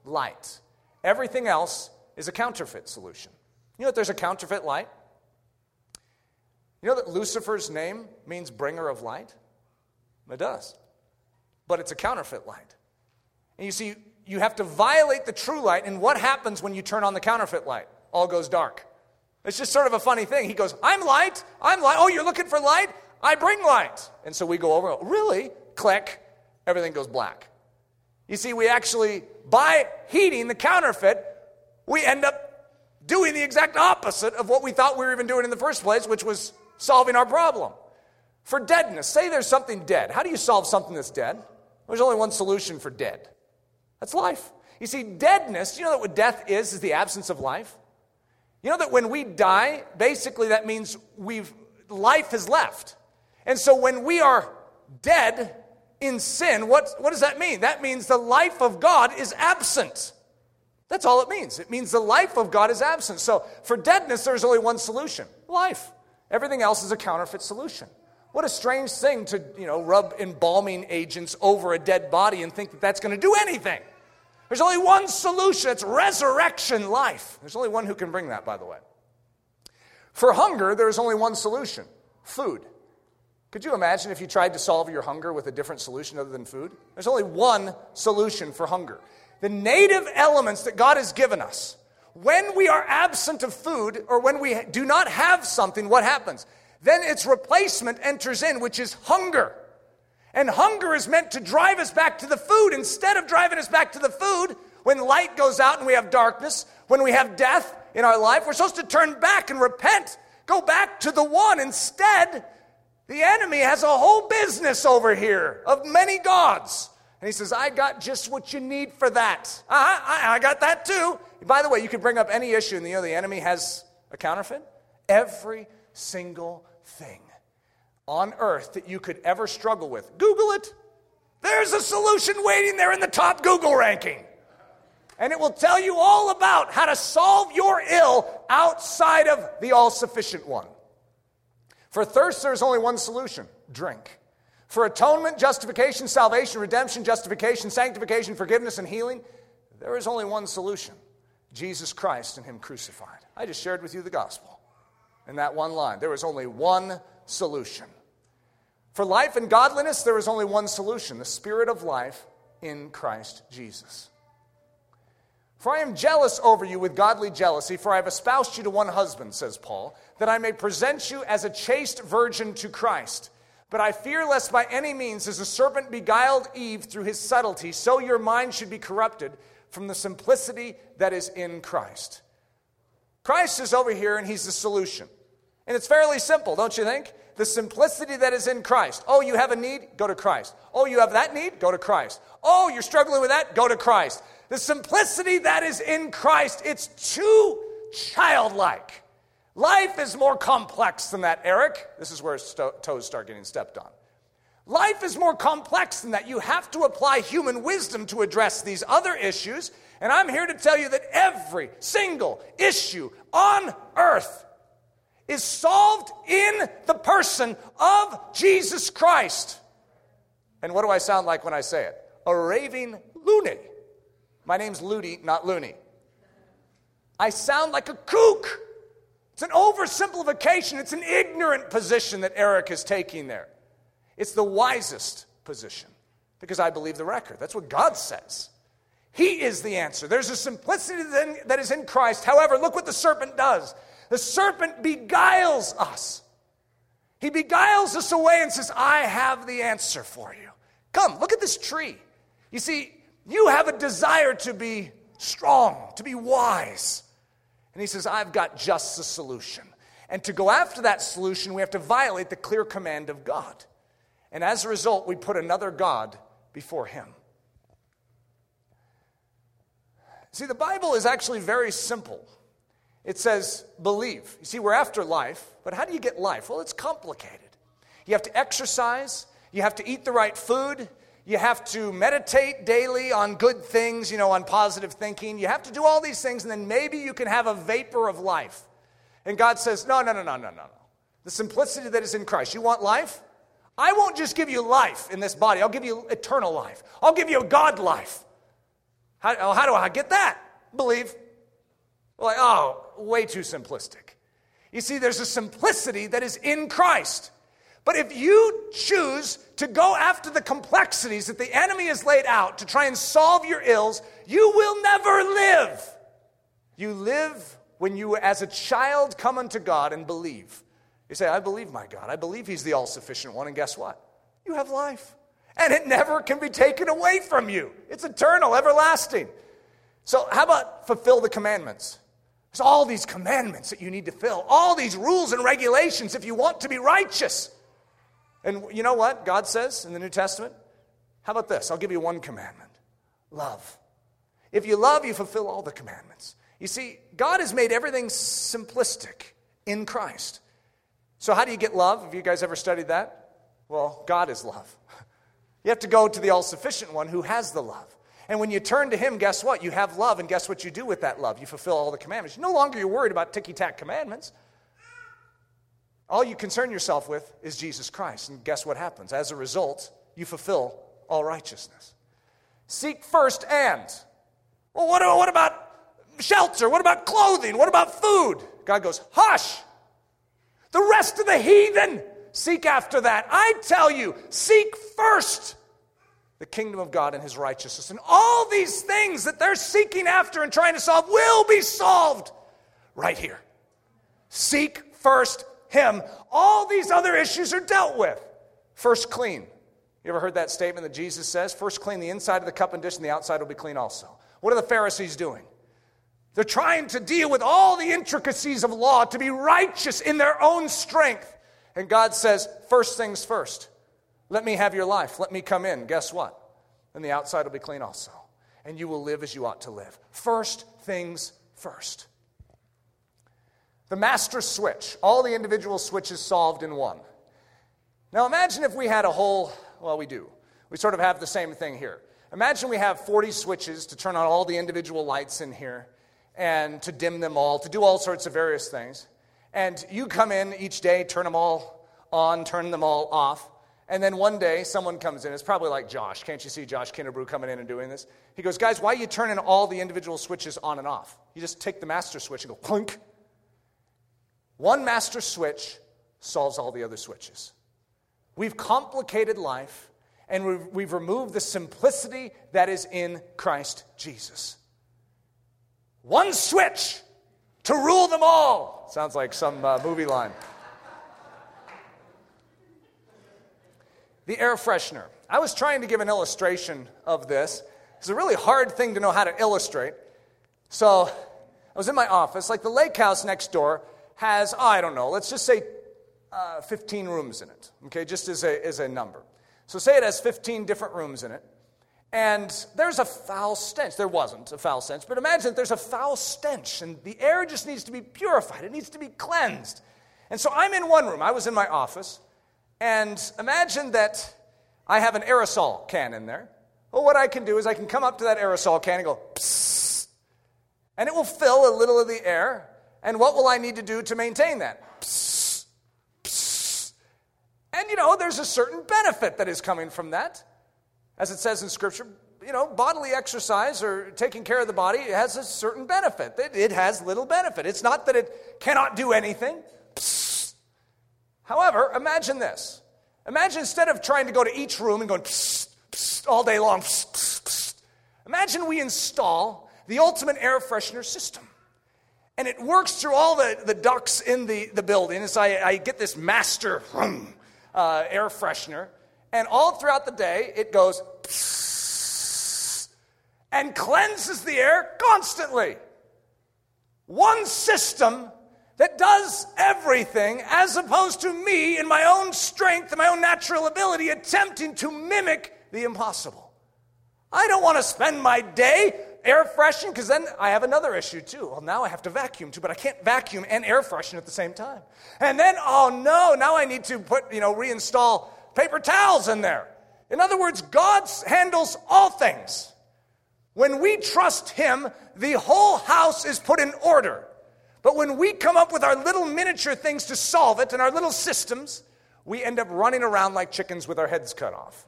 light. Everything else is a counterfeit solution. You know that there's a counterfeit light? You know that Lucifer's name means bringer of light? It does. But it's a counterfeit light. And you see, you have to violate the true light, and what happens when you turn on the counterfeit light? All goes dark. It's just sort of a funny thing. He goes, I'm light, I'm light. Oh, you're looking for light? I bring light. And so we go over, really? click, everything goes black. You see, we actually, by heating the counterfeit, we end up doing the exact opposite of what we thought we were even doing in the first place, which was solving our problem. For deadness, say there's something dead. How do you solve something that's dead? There's only one solution for dead that's life. You see, deadness, you know that what death is, is the absence of life? You know that when we die, basically that means we've life has left. And so when we are dead in sin, what, what does that mean? That means the life of God is absent. That's all it means. It means the life of God is absent. So for deadness, there's only one solution life. Everything else is a counterfeit solution. What a strange thing to, you know, rub embalming agents over a dead body and think that that's going to do anything. There's only one solution it's resurrection life. There's only one who can bring that, by the way. For hunger, there's only one solution food. Could you imagine if you tried to solve your hunger with a different solution other than food? There's only one solution for hunger. The native elements that God has given us, when we are absent of food or when we do not have something, what happens? Then its replacement enters in, which is hunger. And hunger is meant to drive us back to the food. Instead of driving us back to the food, when light goes out and we have darkness, when we have death in our life, we're supposed to turn back and repent, go back to the one. Instead, the enemy has a whole business over here of many gods. And he says, I got just what you need for that. Uh-huh, I, I got that too. By the way, you could bring up any issue, and you know the enemy has a counterfeit? Every single thing on earth that you could ever struggle with. Google it. There's a solution waiting there in the top Google ranking. And it will tell you all about how to solve your ill outside of the all sufficient one. For thirst, there's only one solution drink. For atonement, justification, salvation, redemption, justification, sanctification, forgiveness, and healing, there is only one solution Jesus Christ and Him crucified. I just shared with you the gospel in that one line. There is only one solution. For life and godliness, there is only one solution the Spirit of life in Christ Jesus. For I am jealous over you with godly jealousy, for I have espoused you to one husband, says Paul, that I may present you as a chaste virgin to Christ. But I fear lest by any means, as the serpent beguiled Eve through his subtlety, so your mind should be corrupted from the simplicity that is in Christ. Christ is over here and he's the solution. And it's fairly simple, don't you think? The simplicity that is in Christ. Oh, you have a need? Go to Christ. Oh, you have that need? Go to Christ. Oh, you're struggling with that? Go to Christ. The simplicity that is in Christ, it's too childlike. Life is more complex than that, Eric. This is where toes start getting stepped on. Life is more complex than that. You have to apply human wisdom to address these other issues. And I'm here to tell you that every single issue on earth is solved in the person of Jesus Christ. And what do I sound like when I say it? A raving loony. My name's Ludy, not loony. I sound like a kook. It's an oversimplification, it's an ignorant position that Eric is taking there. It's the wisest position because I believe the record. That's what God says. He is the answer. There's a simplicity that is in Christ. However, look what the serpent does. The serpent beguiles us. He beguiles us away and says, I have the answer for you. Come, look at this tree. You see, you have a desire to be strong, to be wise. And he says, I've got just the solution. And to go after that solution, we have to violate the clear command of God. And as a result, we put another God before him. See, the Bible is actually very simple. It says, believe. You see, we're after life, but how do you get life? Well, it's complicated. You have to exercise, you have to eat the right food, you have to meditate daily on good things, you know, on positive thinking. You have to do all these things, and then maybe you can have a vapor of life. And God says, no, no, no, no, no, no, no. The simplicity that is in Christ. You want life? I won't just give you life in this body, I'll give you eternal life. I'll give you a God life. How, oh, how do I get that? Believe. Like, oh, way too simplistic. You see, there's a simplicity that is in Christ. But if you choose to go after the complexities that the enemy has laid out to try and solve your ills, you will never live. You live when you, as a child, come unto God and believe. You say, I believe my God. I believe He's the all sufficient one. And guess what? You have life. And it never can be taken away from you, it's eternal, everlasting. So, how about fulfill the commandments? There's all these commandments that you need to fill, all these rules and regulations if you want to be righteous. And you know what God says in the New Testament? How about this? I'll give you one commandment love. If you love, you fulfill all the commandments. You see, God has made everything simplistic in Christ. So, how do you get love? Have you guys ever studied that? Well, God is love. You have to go to the all sufficient one who has the love. And when you turn to him, guess what? You have love, and guess what you do with that love? You fulfill all the commandments. No longer you're worried about ticky tack commandments. All you concern yourself with is Jesus Christ. And guess what happens? As a result, you fulfill all righteousness. Seek first and. Well, what, what about shelter? What about clothing? What about food? God goes, hush. The rest of the heathen seek after that. I tell you, seek first the kingdom of God and his righteousness. And all these things that they're seeking after and trying to solve will be solved right here. Seek first him. All these other issues are dealt with. First, clean. You ever heard that statement that Jesus says? First, clean the inside of the cup and dish, and the outside will be clean also. What are the Pharisees doing? They're trying to deal with all the intricacies of law to be righteous in their own strength. And God says, first things first. Let me have your life. Let me come in. Guess what? And the outside will be clean also. And you will live as you ought to live. First things first. The master switch, all the individual switches solved in one. Now imagine if we had a whole, well, we do. We sort of have the same thing here. Imagine we have 40 switches to turn on all the individual lights in here and to dim them all, to do all sorts of various things. And you come in each day, turn them all on, turn them all off. And then one day, someone comes in. It's probably like Josh. Can't you see Josh Kinderbrew coming in and doing this? He goes, Guys, why are you turning all the individual switches on and off? You just take the master switch and go clunk. One master switch solves all the other switches. We've complicated life and we've, we've removed the simplicity that is in Christ Jesus. One switch to rule them all. Sounds like some uh, movie line. The air freshener. I was trying to give an illustration of this. It's a really hard thing to know how to illustrate. So I was in my office. Like the lake house next door has, oh, I don't know, let's just say uh, 15 rooms in it, okay, just as a, as a number. So say it has 15 different rooms in it. And there's a foul stench. There wasn't a foul stench, but imagine there's a foul stench, and the air just needs to be purified. It needs to be cleansed. And so I'm in one room. I was in my office, and imagine that I have an aerosol can in there. Well, what I can do is I can come up to that aerosol can and go, psst, and it will fill a little of the air. And what will I need to do to maintain that? Psst, psst. And you know, there's a certain benefit that is coming from that. As it says in Scripture, you know, bodily exercise or taking care of the body has a certain benefit. It has little benefit. It's not that it cannot do anything. Psst. However, imagine this. Imagine instead of trying to go to each room and going all day long, imagine we install the ultimate air freshener system. And it works through all the, the ducts in the, the building. And so I, I get this master uh, air freshener. And all throughout the day, it goes and cleanses the air constantly. One system that does everything as opposed to me in my own strength and my own natural ability attempting to mimic the impossible. I don't want to spend my day air freshening because then I have another issue too. Well, now I have to vacuum too, but I can't vacuum and air freshen at the same time. And then, oh no, now I need to put, you know, reinstall paper towels in there. In other words, God handles all things. When we trust Him, the whole house is put in order. But when we come up with our little miniature things to solve it and our little systems, we end up running around like chickens with our heads cut off.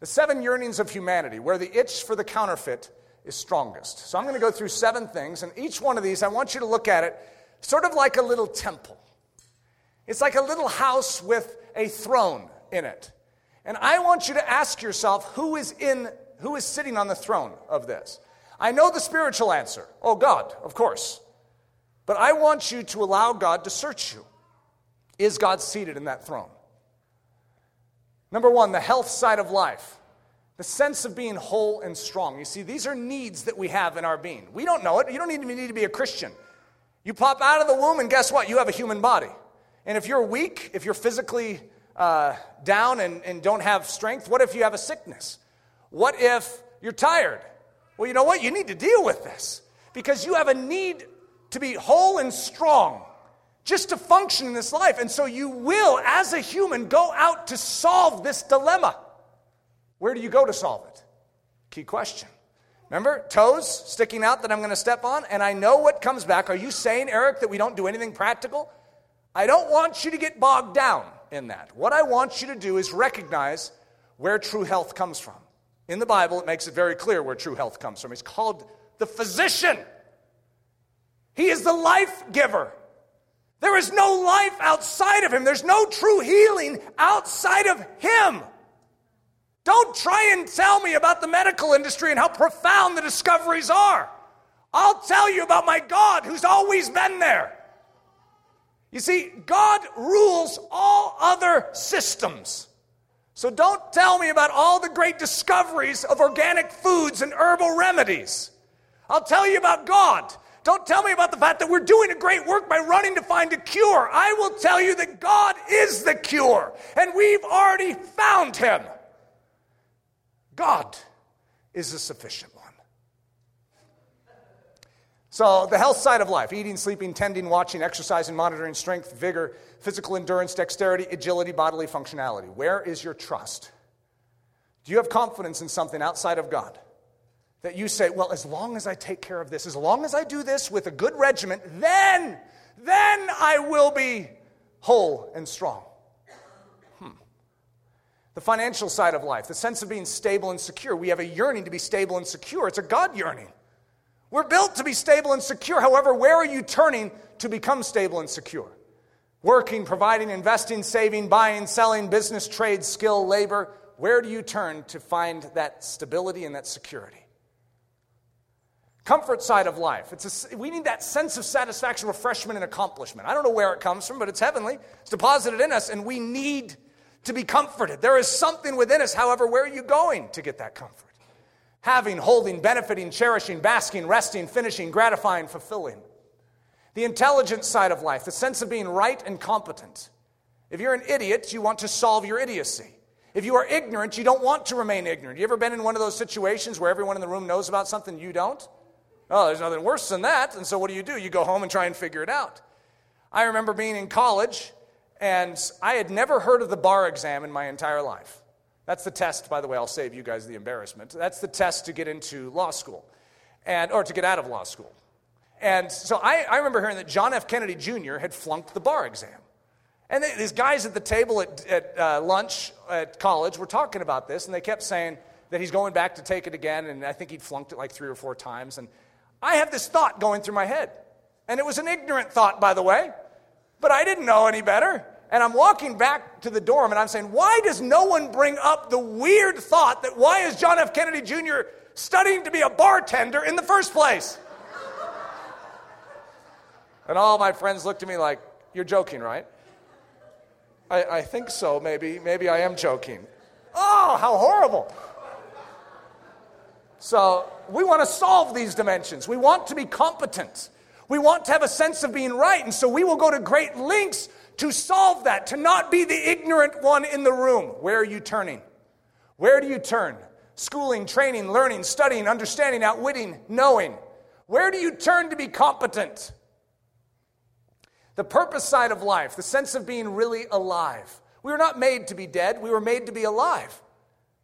The seven yearnings of humanity, where the itch for the counterfeit is strongest. So I'm going to go through seven things, and each one of these, I want you to look at it sort of like a little temple. It's like a little house with a throne in it. And I want you to ask yourself who is in who is sitting on the throne of this. I know the spiritual answer. Oh God, of course. But I want you to allow God to search you. Is God seated in that throne? Number one, the health side of life. The sense of being whole and strong. You see, these are needs that we have in our being. We don't know it. You don't even need to be a Christian. You pop out of the womb, and guess what? You have a human body. And if you're weak, if you're physically uh, down and, and don't have strength, what if you have a sickness? What if you're tired? Well, you know what? You need to deal with this because you have a need to be whole and strong just to function in this life. And so you will, as a human, go out to solve this dilemma. Where do you go to solve it? Key question. Remember, toes sticking out that I'm going to step on, and I know what comes back. Are you saying, Eric, that we don't do anything practical? I don't want you to get bogged down in that. What I want you to do is recognize where true health comes from. In the Bible, it makes it very clear where true health comes from. He's called the physician, he is the life giver. There is no life outside of him, there's no true healing outside of him. Don't try and tell me about the medical industry and how profound the discoveries are. I'll tell you about my God who's always been there. You see, God rules all other systems. So don't tell me about all the great discoveries of organic foods and herbal remedies. I'll tell you about God. Don't tell me about the fact that we're doing a great work by running to find a cure. I will tell you that God is the cure, and we've already found him. God is a sufficient one. So, the health side of life eating, sleeping, tending, watching, exercising, monitoring strength, vigor, physical endurance, dexterity, agility, bodily functionality. Where is your trust? Do you have confidence in something outside of God? That you say, well, as long as I take care of this, as long as I do this with a good regimen, then, then I will be whole and strong. Hmm. The financial side of life, the sense of being stable and secure. We have a yearning to be stable and secure. It's a God yearning. We're built to be stable and secure. However, where are you turning to become stable and secure? Working, providing, investing, saving, buying, selling, business, trade, skill, labor. Where do you turn to find that stability and that security? Comfort side of life. It's a, we need that sense of satisfaction, refreshment, and accomplishment. I don't know where it comes from, but it's heavenly. It's deposited in us, and we need to be comforted. There is something within us, however, where are you going to get that comfort? Having, holding, benefiting, cherishing, basking, resting, finishing, gratifying, fulfilling. The intelligence side of life, the sense of being right and competent. If you're an idiot, you want to solve your idiocy. If you are ignorant, you don't want to remain ignorant. You ever been in one of those situations where everyone in the room knows about something you don't? Oh, there's nothing worse than that. And so what do you do? You go home and try and figure it out. I remember being in college and I had never heard of the bar exam in my entire life. That's the test, by the way, I'll save you guys the embarrassment. That's the test to get into law school, and, or to get out of law school. And so I, I remember hearing that John F. Kennedy Jr. had flunked the bar exam. And they, these guys at the table at, at uh, lunch at college were talking about this, and they kept saying that he's going back to take it again, and I think he'd flunked it like three or four times. And I have this thought going through my head. And it was an ignorant thought, by the way. But I didn't know any better. And I'm walking back to the dorm and I'm saying, why does no one bring up the weird thought that why is John F. Kennedy Jr. studying to be a bartender in the first place? and all my friends looked at me like, you're joking, right? I, I think so, maybe. Maybe I am joking. Oh, how horrible. So, we want to solve these dimensions. We want to be competent. We want to have a sense of being right, and so we will go to great lengths to solve that, to not be the ignorant one in the room. Where are you turning? Where do you turn? Schooling, training, learning, studying, understanding, outwitting, knowing. Where do you turn to be competent? The purpose side of life, the sense of being really alive. We were not made to be dead, we were made to be alive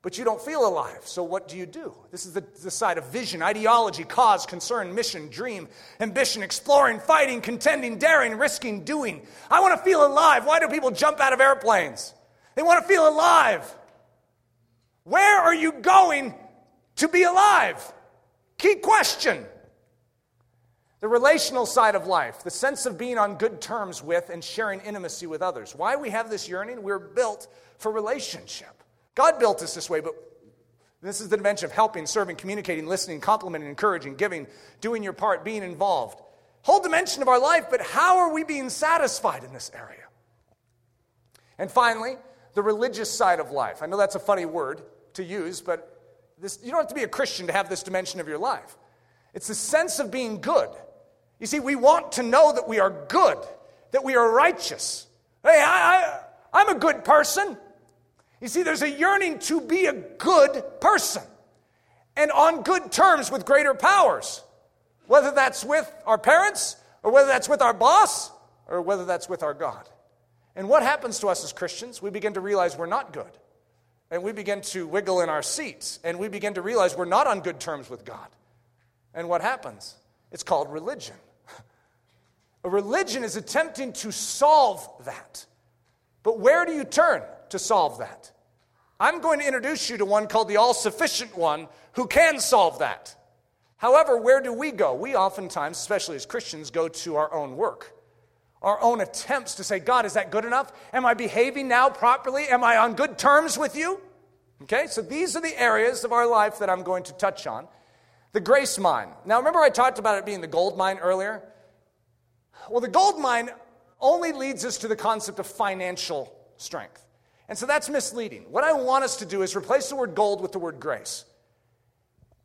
but you don't feel alive. So, what do you do? This is the, the side of vision, ideology, cause, concern, mission, dream, ambition, exploring, fighting, contending, daring, risking, doing. I want to feel alive. Why do people jump out of airplanes? They want to feel alive. Where are you going to be alive? Key question. The relational side of life, the sense of being on good terms with and sharing intimacy with others. Why we have this yearning? We're built for relationship. God built us this way, but this is the dimension of helping, serving, communicating, listening, complimenting, encouraging, giving, doing your part, being involved. Whole dimension of our life, but how are we being satisfied in this area? And finally, the religious side of life. I know that's a funny word to use, but This, you don't have to be a Christian to have this dimension of your life. It's the sense of being good. You see, we want to know that we are good, that we are righteous. Hey, I, I, I'm a good person. You see, there's a yearning to be a good person and on good terms with greater powers, whether that's with our parents, or whether that's with our boss, or whether that's with our God. And what happens to us as Christians? We begin to realize we're not good. And we begin to wiggle in our seats, and we begin to realize we're not on good terms with God. And what happens? It's called religion. A religion is attempting to solve that. But where do you turn to solve that? I'm going to introduce you to one called the all sufficient one who can solve that. However, where do we go? We oftentimes, especially as Christians, go to our own work, our own attempts to say, God, is that good enough? Am I behaving now properly? Am I on good terms with you? Okay, so these are the areas of our life that I'm going to touch on. The grace mine. Now, remember I talked about it being the gold mine earlier? Well, the gold mine only leads us to the concept of financial strength. And so that's misleading. What I want us to do is replace the word gold with the word grace.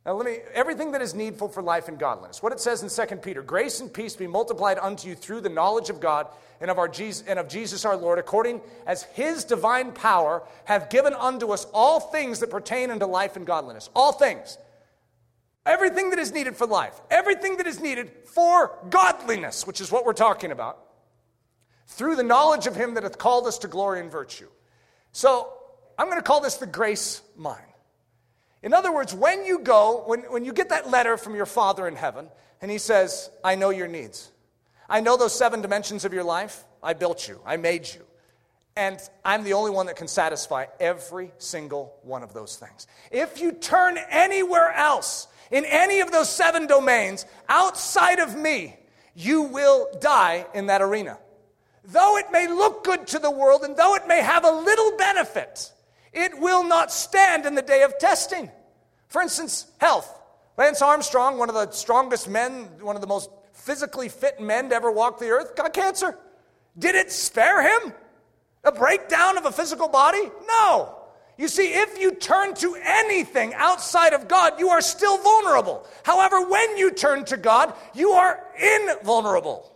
Now, let me, everything that is needful for life and godliness. What it says in 2 Peter grace and peace be multiplied unto you through the knowledge of God and of, our Jesus, and of Jesus our Lord, according as his divine power have given unto us all things that pertain unto life and godliness. All things. Everything that is needed for life, everything that is needed for godliness, which is what we're talking about, through the knowledge of him that hath called us to glory and virtue. So, I'm going to call this the grace mine. In other words, when you go, when, when you get that letter from your Father in heaven, and He says, I know your needs. I know those seven dimensions of your life. I built you, I made you. And I'm the only one that can satisfy every single one of those things. If you turn anywhere else in any of those seven domains outside of me, you will die in that arena. Though it may look good to the world and though it may have a little benefit, it will not stand in the day of testing. For instance, health. Lance Armstrong, one of the strongest men, one of the most physically fit men to ever walk the earth, got cancer. Did it spare him? A breakdown of a physical body? No. You see, if you turn to anything outside of God, you are still vulnerable. However, when you turn to God, you are invulnerable.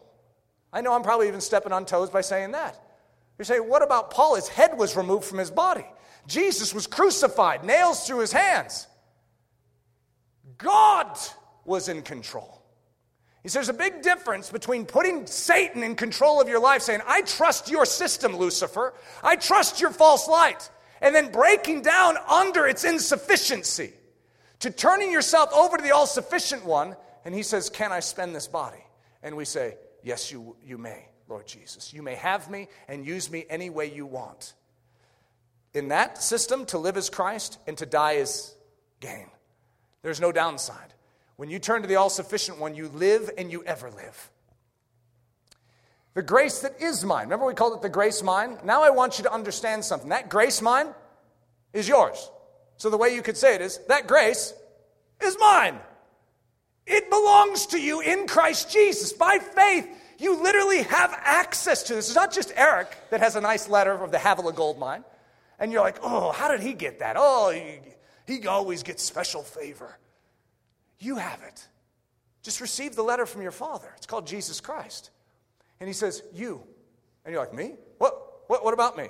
I know I'm probably even stepping on toes by saying that. You say, what about Paul? His head was removed from his body. Jesus was crucified, nails through his hands. God was in control. He says there's a big difference between putting Satan in control of your life, saying, I trust your system, Lucifer. I trust your false light. And then breaking down under its insufficiency to turning yourself over to the all sufficient one. And he says, Can I spend this body? And we say, Yes, you, you may, Lord Jesus. You may have me and use me any way you want. In that system, to live as Christ and to die is gain. There's no downside. When you turn to the all sufficient one, you live and you ever live. The grace that is mine. Remember, we called it the grace mine? Now I want you to understand something. That grace mine is yours. So the way you could say it is that grace is mine. It belongs to you in Christ Jesus. By faith, you literally have access to this. It's not just Eric that has a nice letter of the Havilah gold mine and you're like, oh, how did he get that? Oh, he, he always gets special favor. You have it. Just receive the letter from your father. It's called Jesus Christ. And he says, You. And you're like, Me? What, what, what about me?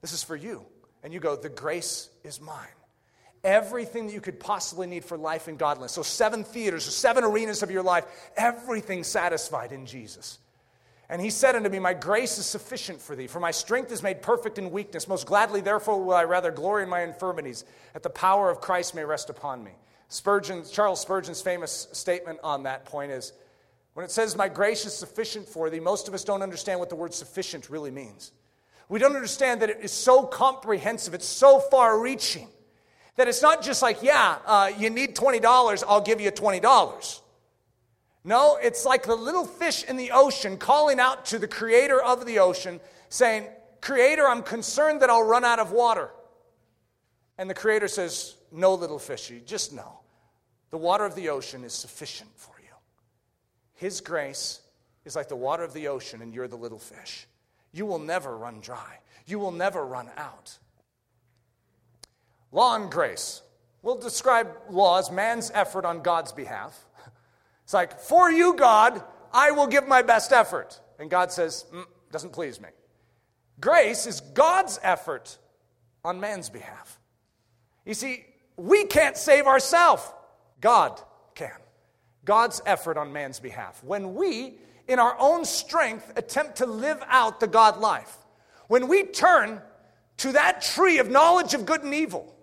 This is for you. And you go, The grace is mine. Everything that you could possibly need for life and godliness. So, seven theaters, seven arenas of your life, everything satisfied in Jesus. And he said unto me, My grace is sufficient for thee, for my strength is made perfect in weakness. Most gladly, therefore, will I rather glory in my infirmities, that the power of Christ may rest upon me. Spurgeon, Charles Spurgeon's famous statement on that point is when it says, My grace is sufficient for thee, most of us don't understand what the word sufficient really means. We don't understand that it is so comprehensive, it's so far reaching, that it's not just like, Yeah, uh, you need $20, I'll give you $20. No, it's like the little fish in the ocean calling out to the creator of the ocean, saying, Creator, I'm concerned that I'll run out of water. And the creator says, No, little fishy, just know the water of the ocean is sufficient for you. His grace is like the water of the ocean, and you're the little fish. You will never run dry, you will never run out. Law and grace. We'll describe law as man's effort on God's behalf. It's like, for you, God, I will give my best effort. And God says, mm, doesn't please me. Grace is God's effort on man's behalf. You see, we can't save ourselves, God can. God's effort on man's behalf. When we, in our own strength, attempt to live out the God life, when we turn to that tree of knowledge of good and evil,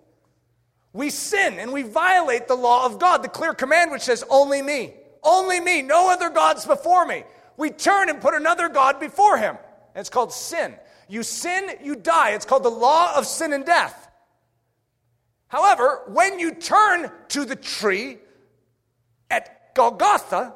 we sin and we violate the law of God, the clear command which says, Only me, only me, no other gods before me. We turn and put another God before him. And it's called sin. You sin, you die. It's called the law of sin and death. However, when you turn to the tree at Golgotha,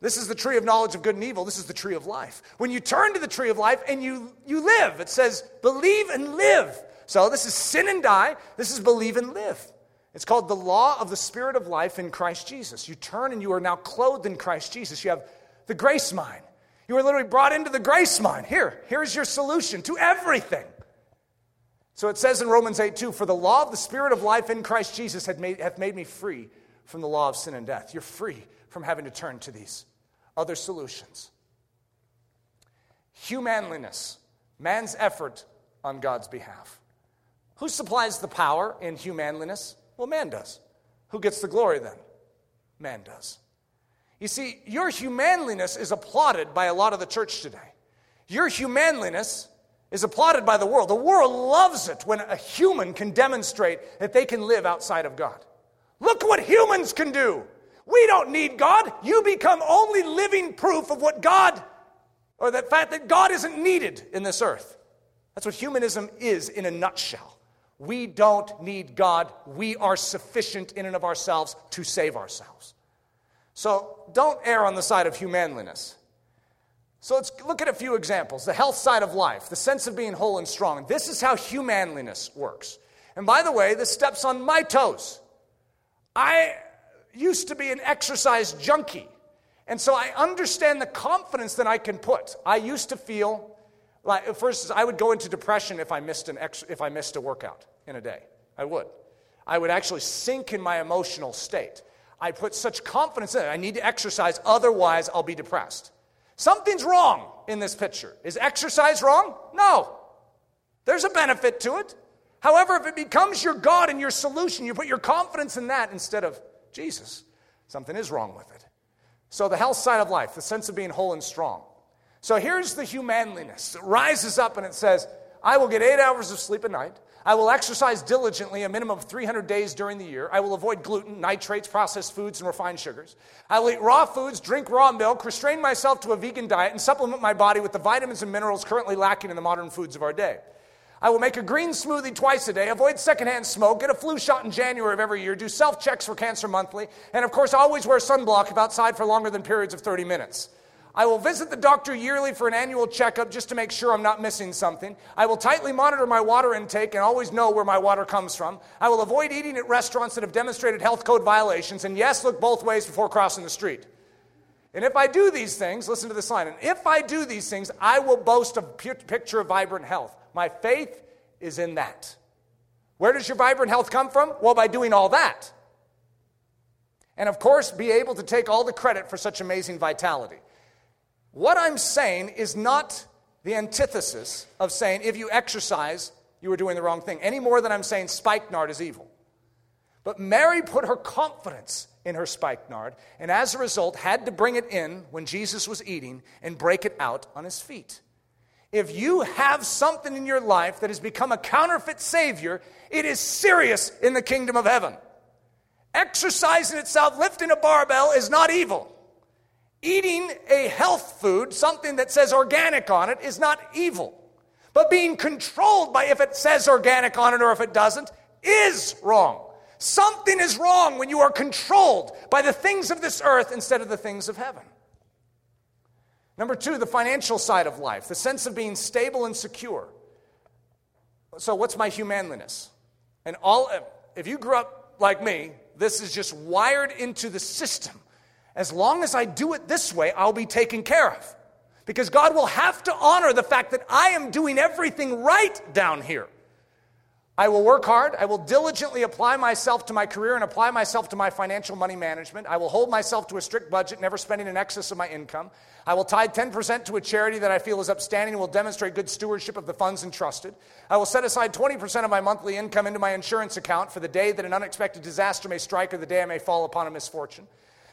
this is the tree of knowledge of good and evil. This is the tree of life. When you turn to the tree of life and you, you live, it says, believe and live. So this is sin and die. This is believe and live. It's called the law of the Spirit of life in Christ Jesus. You turn and you are now clothed in Christ Jesus. You have the grace mine. You are literally brought into the grace mine. Here, here's your solution to everything. So it says in Romans 8 2, for the law of the Spirit of life in Christ Jesus made, hath made me free from the law of sin and death. You're free from having to turn to these other solutions. Humanliness, man's effort on God's behalf. Who supplies the power in humanliness? Well, man does. Who gets the glory then? Man does. You see, your humanliness is applauded by a lot of the church today. Your humanliness is applauded by the world. The world loves it when a human can demonstrate that they can live outside of God. Look what humans can do. We don't need God. You become only living proof of what God, or the fact that God isn't needed in this earth. That's what humanism is in a nutshell. We don't need God. We are sufficient in and of ourselves to save ourselves. So don't err on the side of humanliness. So let's look at a few examples. The health side of life, the sense of being whole and strong. This is how humanliness works. And by the way, this steps on my toes. I used to be an exercise junkie. And so I understand the confidence that I can put. I used to feel like, first, I would go into depression if I missed an ex- if I missed a workout in a day. I would. I would actually sink in my emotional state. I put such confidence in it. I need to exercise, otherwise I'll be depressed. Something's wrong in this picture. Is exercise wrong? No. There's a benefit to it. However, if it becomes your God and your solution, you put your confidence in that instead of Jesus, something is wrong with it. So, the health side of life, the sense of being whole and strong. So here's the humanliness. It rises up and it says, I will get eight hours of sleep a night. I will exercise diligently a minimum of 300 days during the year. I will avoid gluten, nitrates, processed foods, and refined sugars. I will eat raw foods, drink raw milk, restrain myself to a vegan diet, and supplement my body with the vitamins and minerals currently lacking in the modern foods of our day. I will make a green smoothie twice a day, avoid secondhand smoke, get a flu shot in January of every year, do self checks for cancer monthly, and of course, always wear sunblock if outside for longer than periods of 30 minutes. I will visit the doctor yearly for an annual checkup just to make sure I'm not missing something. I will tightly monitor my water intake and always know where my water comes from. I will avoid eating at restaurants that have demonstrated health code violations, and yes, look both ways before crossing the street. And if I do these things, listen to this line, and if I do these things, I will boast a picture of vibrant health. My faith is in that. Where does your vibrant health come from? Well, by doing all that. And of course, be able to take all the credit for such amazing vitality. What I'm saying is not the antithesis of saying if you exercise, you are doing the wrong thing, any more than I'm saying spikenard is evil. But Mary put her confidence in her spikenard, and as a result, had to bring it in when Jesus was eating and break it out on his feet. If you have something in your life that has become a counterfeit Savior, it is serious in the kingdom of heaven. Exercising itself, lifting a barbell, is not evil. Eating a health food, something that says organic on it, is not evil. But being controlled by if it says organic on it or if it doesn't is wrong. Something is wrong when you are controlled by the things of this earth instead of the things of heaven. Number two, the financial side of life, the sense of being stable and secure. So, what's my humanliness? And all, if you grew up like me, this is just wired into the system as long as I do it this way, I'll be taken care of. Because God will have to honor the fact that I am doing everything right down here. I will work hard. I will diligently apply myself to my career and apply myself to my financial money management. I will hold myself to a strict budget, never spending in excess of my income. I will tithe 10% to a charity that I feel is upstanding and will demonstrate good stewardship of the funds entrusted. I will set aside 20% of my monthly income into my insurance account for the day that an unexpected disaster may strike or the day I may fall upon a misfortune.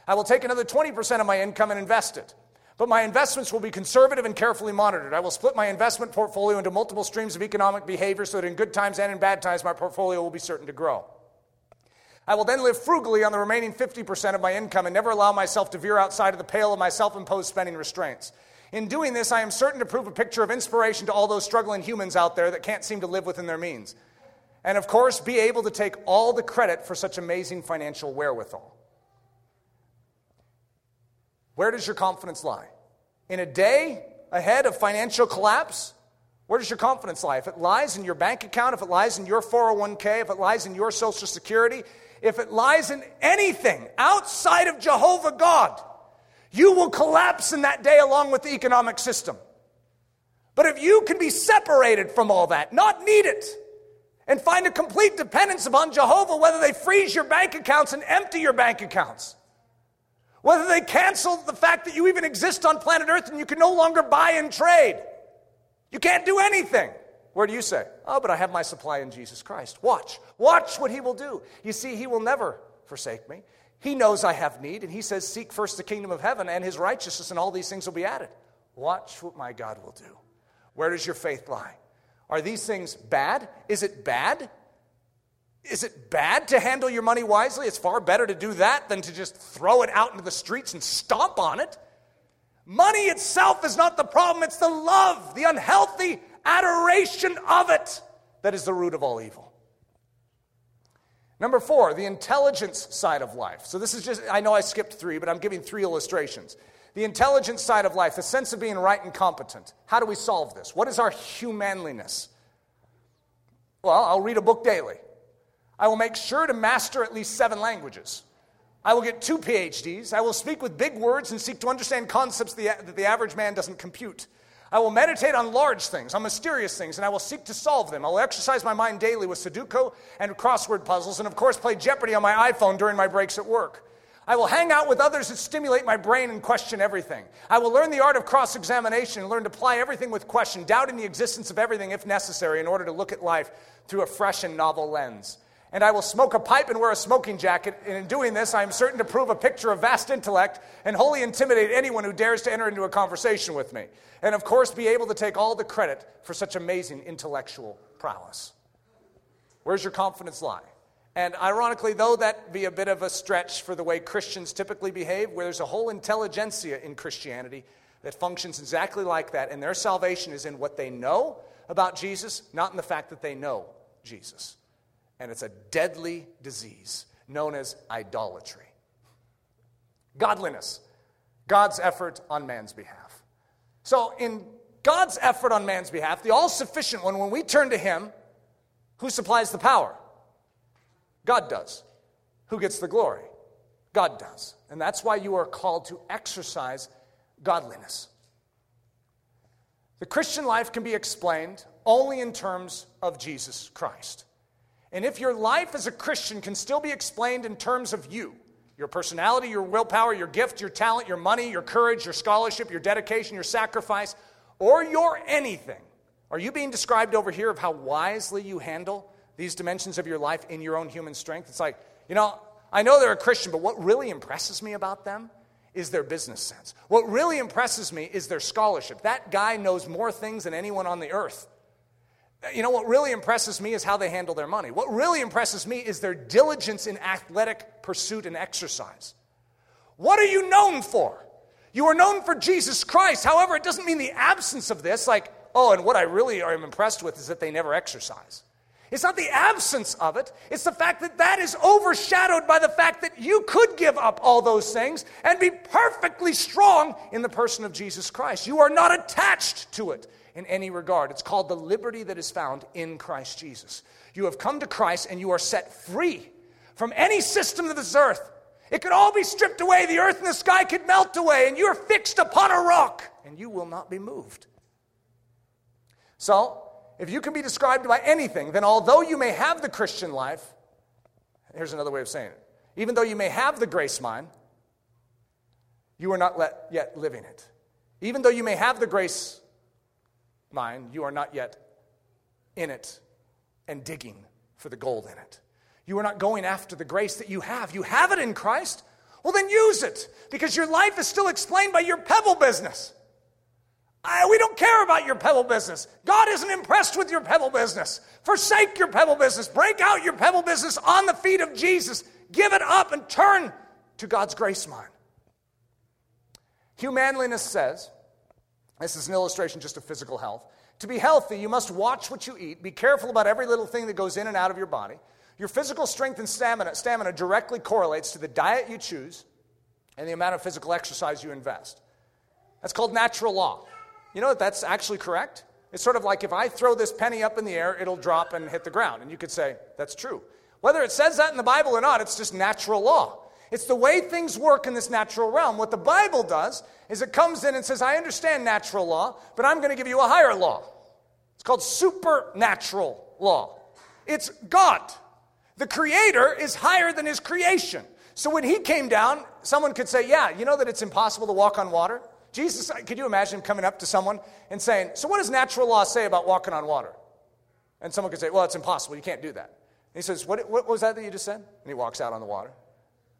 I will take another 20% of my income and invest it. But my investments will be conservative and carefully monitored. I will split my investment portfolio into multiple streams of economic behavior so that in good times and in bad times, my portfolio will be certain to grow. I will then live frugally on the remaining 50% of my income and never allow myself to veer outside of the pale of my self imposed spending restraints. In doing this, I am certain to prove a picture of inspiration to all those struggling humans out there that can't seem to live within their means. And of course, be able to take all the credit for such amazing financial wherewithal. Where does your confidence lie? In a day ahead of financial collapse? Where does your confidence lie? If it lies in your bank account, if it lies in your 401k, if it lies in your Social Security, if it lies in anything outside of Jehovah God, you will collapse in that day along with the economic system. But if you can be separated from all that, not need it, and find a complete dependence upon Jehovah, whether they freeze your bank accounts and empty your bank accounts, whether they cancel the fact that you even exist on planet Earth and you can no longer buy and trade. You can't do anything. Where do you say? Oh, but I have my supply in Jesus Christ. Watch. Watch what he will do. You see, he will never forsake me. He knows I have need, and he says, Seek first the kingdom of heaven and his righteousness, and all these things will be added. Watch what my God will do. Where does your faith lie? Are these things bad? Is it bad is it bad to handle your money wisely? It's far better to do that than to just throw it out into the streets and stomp on it. Money itself is not the problem, it's the love, the unhealthy adoration of it that is the root of all evil. Number four, the intelligence side of life. So, this is just, I know I skipped three, but I'm giving three illustrations. The intelligence side of life, the sense of being right and competent. How do we solve this? What is our humanliness? Well, I'll read a book daily. I will make sure to master at least seven languages. I will get two PhDs. I will speak with big words and seek to understand concepts that the average man doesn't compute. I will meditate on large things, on mysterious things, and I will seek to solve them. I will exercise my mind daily with Sudoku and crossword puzzles, and of course, play Jeopardy on my iPhone during my breaks at work. I will hang out with others that stimulate my brain and question everything. I will learn the art of cross examination and learn to apply everything with question, doubting the existence of everything if necessary, in order to look at life through a fresh and novel lens and I will smoke a pipe and wear a smoking jacket. And in doing this, I am certain to prove a picture of vast intellect and wholly intimidate anyone who dares to enter into a conversation with me. And of course, be able to take all the credit for such amazing intellectual prowess. Where's your confidence lie? And ironically, though that be a bit of a stretch for the way Christians typically behave, where there's a whole intelligentsia in Christianity that functions exactly like that, and their salvation is in what they know about Jesus, not in the fact that they know Jesus and it's a deadly disease known as idolatry. Godliness, God's effort on man's behalf. So, in God's effort on man's behalf, the all sufficient one, when we turn to Him, who supplies the power? God does. Who gets the glory? God does. And that's why you are called to exercise godliness. The Christian life can be explained only in terms of Jesus Christ. And if your life as a Christian can still be explained in terms of you, your personality, your willpower, your gift, your talent, your money, your courage, your scholarship, your dedication, your sacrifice, or your anything, are you being described over here of how wisely you handle these dimensions of your life in your own human strength? It's like, you know, I know they're a Christian, but what really impresses me about them is their business sense. What really impresses me is their scholarship. That guy knows more things than anyone on the earth. You know, what really impresses me is how they handle their money. What really impresses me is their diligence in athletic pursuit and exercise. What are you known for? You are known for Jesus Christ. However, it doesn't mean the absence of this, like, oh, and what I really am impressed with is that they never exercise. It's not the absence of it, it's the fact that that is overshadowed by the fact that you could give up all those things and be perfectly strong in the person of Jesus Christ. You are not attached to it in any regard. It's called the liberty that is found in Christ Jesus. You have come to Christ and you are set free from any system of this earth. It could all be stripped away. The earth and the sky could melt away, and you're fixed upon a rock, and you will not be moved. So, if you can be described by anything, then although you may have the Christian life, here's another way of saying it. Even though you may have the grace mine, you are not let, yet living it. Even though you may have the grace mine, you are not yet in it and digging for the gold in it. You are not going after the grace that you have. You have it in Christ. Well, then use it because your life is still explained by your pebble business. I, we don't care about your pebble business. God isn't impressed with your pebble business. Forsake your pebble business. Break out your pebble business on the feet of Jesus. Give it up and turn to God's grace mine. Hugh Manliness says, this is an illustration just of physical health. To be healthy, you must watch what you eat, be careful about every little thing that goes in and out of your body. Your physical strength and stamina, stamina directly correlates to the diet you choose and the amount of physical exercise you invest. That's called natural law. You know that that's actually correct? It's sort of like if I throw this penny up in the air, it'll drop and hit the ground. And you could say, that's true. Whether it says that in the Bible or not, it's just natural law. It's the way things work in this natural realm. What the Bible does is it comes in and says, I understand natural law, but I'm going to give you a higher law. It's called supernatural law. It's God. The Creator is higher than His creation. So when He came down, someone could say, Yeah, you know that it's impossible to walk on water? Jesus, uh, could you imagine him coming up to someone and saying, So what does natural law say about walking on water? And someone could say, Well, it's impossible. You can't do that. And he says, What, what was that that you just said? And he walks out on the water.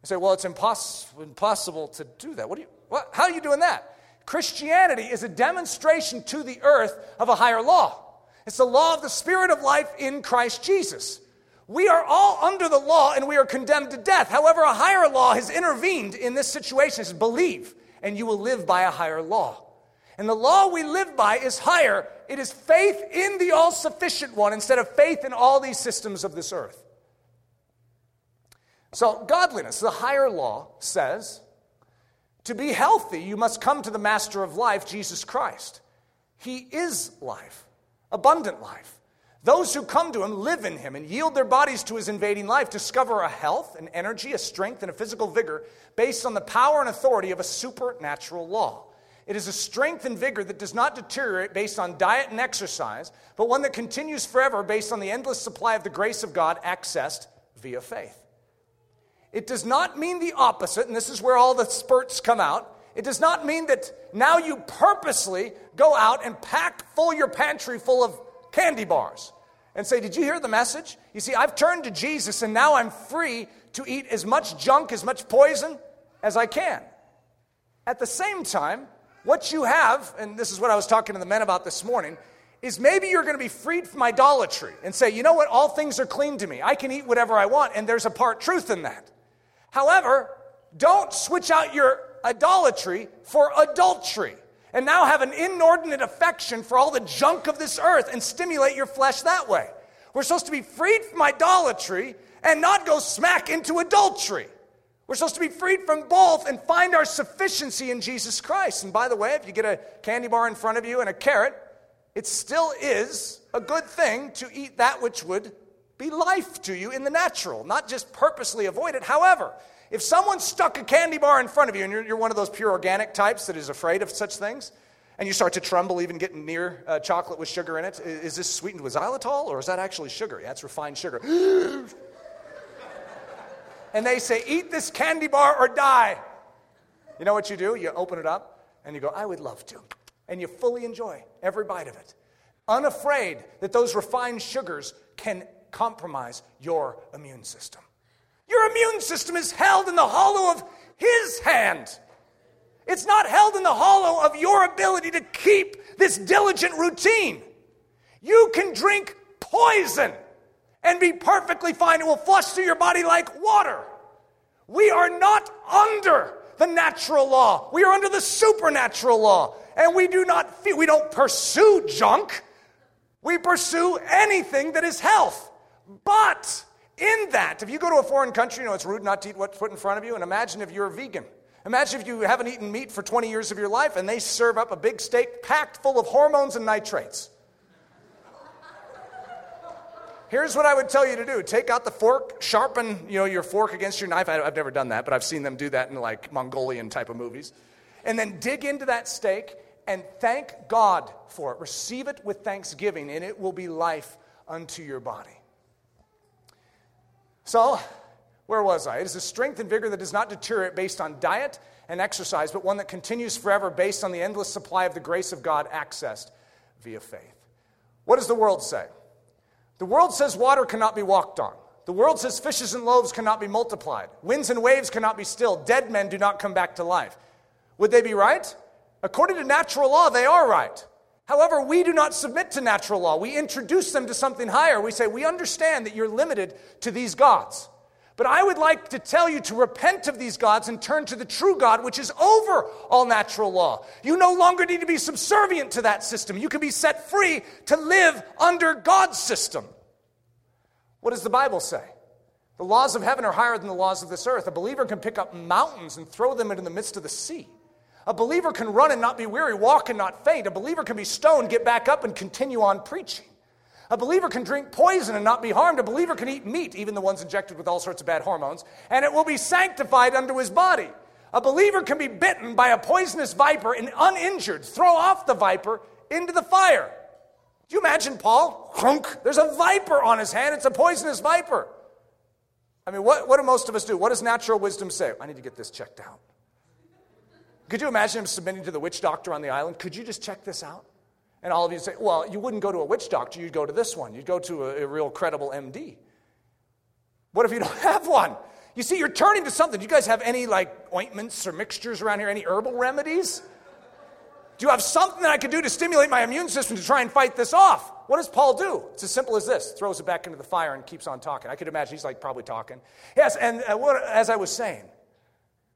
Say, Well, it's impos- impossible to do that. What do you, what, how are you doing that? Christianity is a demonstration to the earth of a higher law. It's the law of the Spirit of life in Christ Jesus. We are all under the law and we are condemned to death. However, a higher law has intervened in this situation. It says, believe and you will live by a higher law. And the law we live by is higher. It is faith in the all sufficient one instead of faith in all these systems of this earth. So, godliness, the higher law, says to be healthy, you must come to the master of life, Jesus Christ. He is life, abundant life. Those who come to him live in him and yield their bodies to his invading life, discover a health, an energy, a strength, and a physical vigor based on the power and authority of a supernatural law. It is a strength and vigor that does not deteriorate based on diet and exercise, but one that continues forever based on the endless supply of the grace of God accessed via faith. It does not mean the opposite, and this is where all the spurts come out. It does not mean that now you purposely go out and pack full your pantry full of candy bars and say, Did you hear the message? You see, I've turned to Jesus and now I'm free to eat as much junk, as much poison as I can. At the same time, what you have, and this is what I was talking to the men about this morning, is maybe you're going to be freed from idolatry and say, you know what, all things are clean to me. I can eat whatever I want, and there's a part truth in that. However, don't switch out your idolatry for adultery and now have an inordinate affection for all the junk of this earth and stimulate your flesh that way. We're supposed to be freed from idolatry and not go smack into adultery. We're supposed to be freed from both and find our sufficiency in Jesus Christ. And by the way, if you get a candy bar in front of you and a carrot, it still is a good thing to eat that which would be life to you in the natural, not just purposely avoid it. However, if someone stuck a candy bar in front of you and you're, you're, one of those pure organic types that is afraid of such things, and you start to tremble even getting near uh, chocolate with sugar in it, is this sweetened with xylitol or is that actually sugar? Yeah, it's refined sugar. and they say, Eat this candy bar or die. You know what you do? You open it up and you go, I would love to. And you fully enjoy every bite of it, unafraid that those refined sugars can compromise your immune system. Your immune system is held in the hollow of His hand. It's not held in the hollow of your ability to keep this diligent routine. You can drink poison and be perfectly fine. It will flush through your body like water. We are not under the natural law. We are under the supernatural law. And we do not feel, we don't pursue junk. We pursue anything that is health. But in that, if you go to a foreign country, you know it's rude not to eat what's put in front of you, and imagine if you're a vegan. Imagine if you haven't eaten meat for 20 years of your life and they serve up a big steak packed full of hormones and nitrates. Here's what I would tell you to do take out the fork, sharpen you know, your fork against your knife. I've never done that, but I've seen them do that in like Mongolian type of movies. And then dig into that steak and thank God for it. Receive it with thanksgiving, and it will be life unto your body. So, where was I? It is a strength and vigor that does not deteriorate based on diet and exercise, but one that continues forever based on the endless supply of the grace of God accessed via faith. What does the world say? The world says water cannot be walked on. The world says fishes and loaves cannot be multiplied. Winds and waves cannot be stilled. Dead men do not come back to life. Would they be right? According to natural law, they are right. However, we do not submit to natural law. We introduce them to something higher. We say, We understand that you're limited to these gods. But I would like to tell you to repent of these gods and turn to the true God, which is over all natural law. You no longer need to be subservient to that system. You can be set free to live under God's system. What does the Bible say? The laws of heaven are higher than the laws of this earth. A believer can pick up mountains and throw them into the midst of the sea. A believer can run and not be weary, walk and not faint. A believer can be stoned, get back up, and continue on preaching. A believer can drink poison and not be harmed. A believer can eat meat, even the ones injected with all sorts of bad hormones, and it will be sanctified unto his body. A believer can be bitten by a poisonous viper and uninjured, throw off the viper into the fire. Do you imagine Paul? Crunk, there's a viper on his hand. It's a poisonous viper. I mean, what, what do most of us do? What does natural wisdom say? I need to get this checked out. Could you imagine him submitting to the witch doctor on the island? Could you just check this out? And all of you say, well, you wouldn't go to a witch doctor, you'd go to this one. You'd go to a, a real credible MD. What if you don't have one? You see, you're turning to something. Do you guys have any like ointments or mixtures around here? Any herbal remedies? Do you have something that I could do to stimulate my immune system to try and fight this off? What does Paul do? It's as simple as this throws it back into the fire and keeps on talking. I could imagine he's like probably talking. Yes, and uh, what, as I was saying,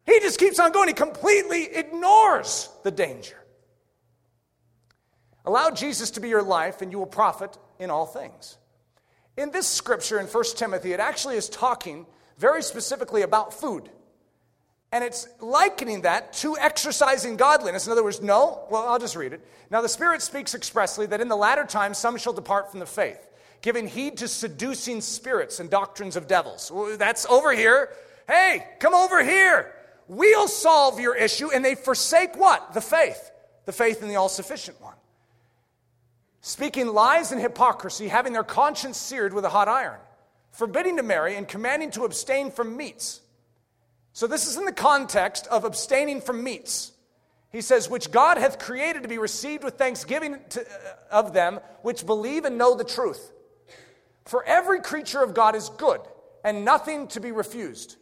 he just keeps on going. He completely ignores the danger. Allow Jesus to be your life, and you will profit in all things. In this scripture in 1 Timothy, it actually is talking very specifically about food. And it's likening that to exercising godliness. In other words, no, well, I'll just read it. Now, the Spirit speaks expressly that in the latter times some shall depart from the faith, giving heed to seducing spirits and doctrines of devils. That's over here. Hey, come over here. We'll solve your issue. And they forsake what? The faith. The faith in the all sufficient one speaking lies and hypocrisy, having their conscience seared with a hot iron, forbidding to marry, and commanding to abstain from meats. So, this is in the context of abstaining from meats. He says, which God hath created to be received with thanksgiving to, uh, of them which believe and know the truth. For every creature of God is good, and nothing to be refused,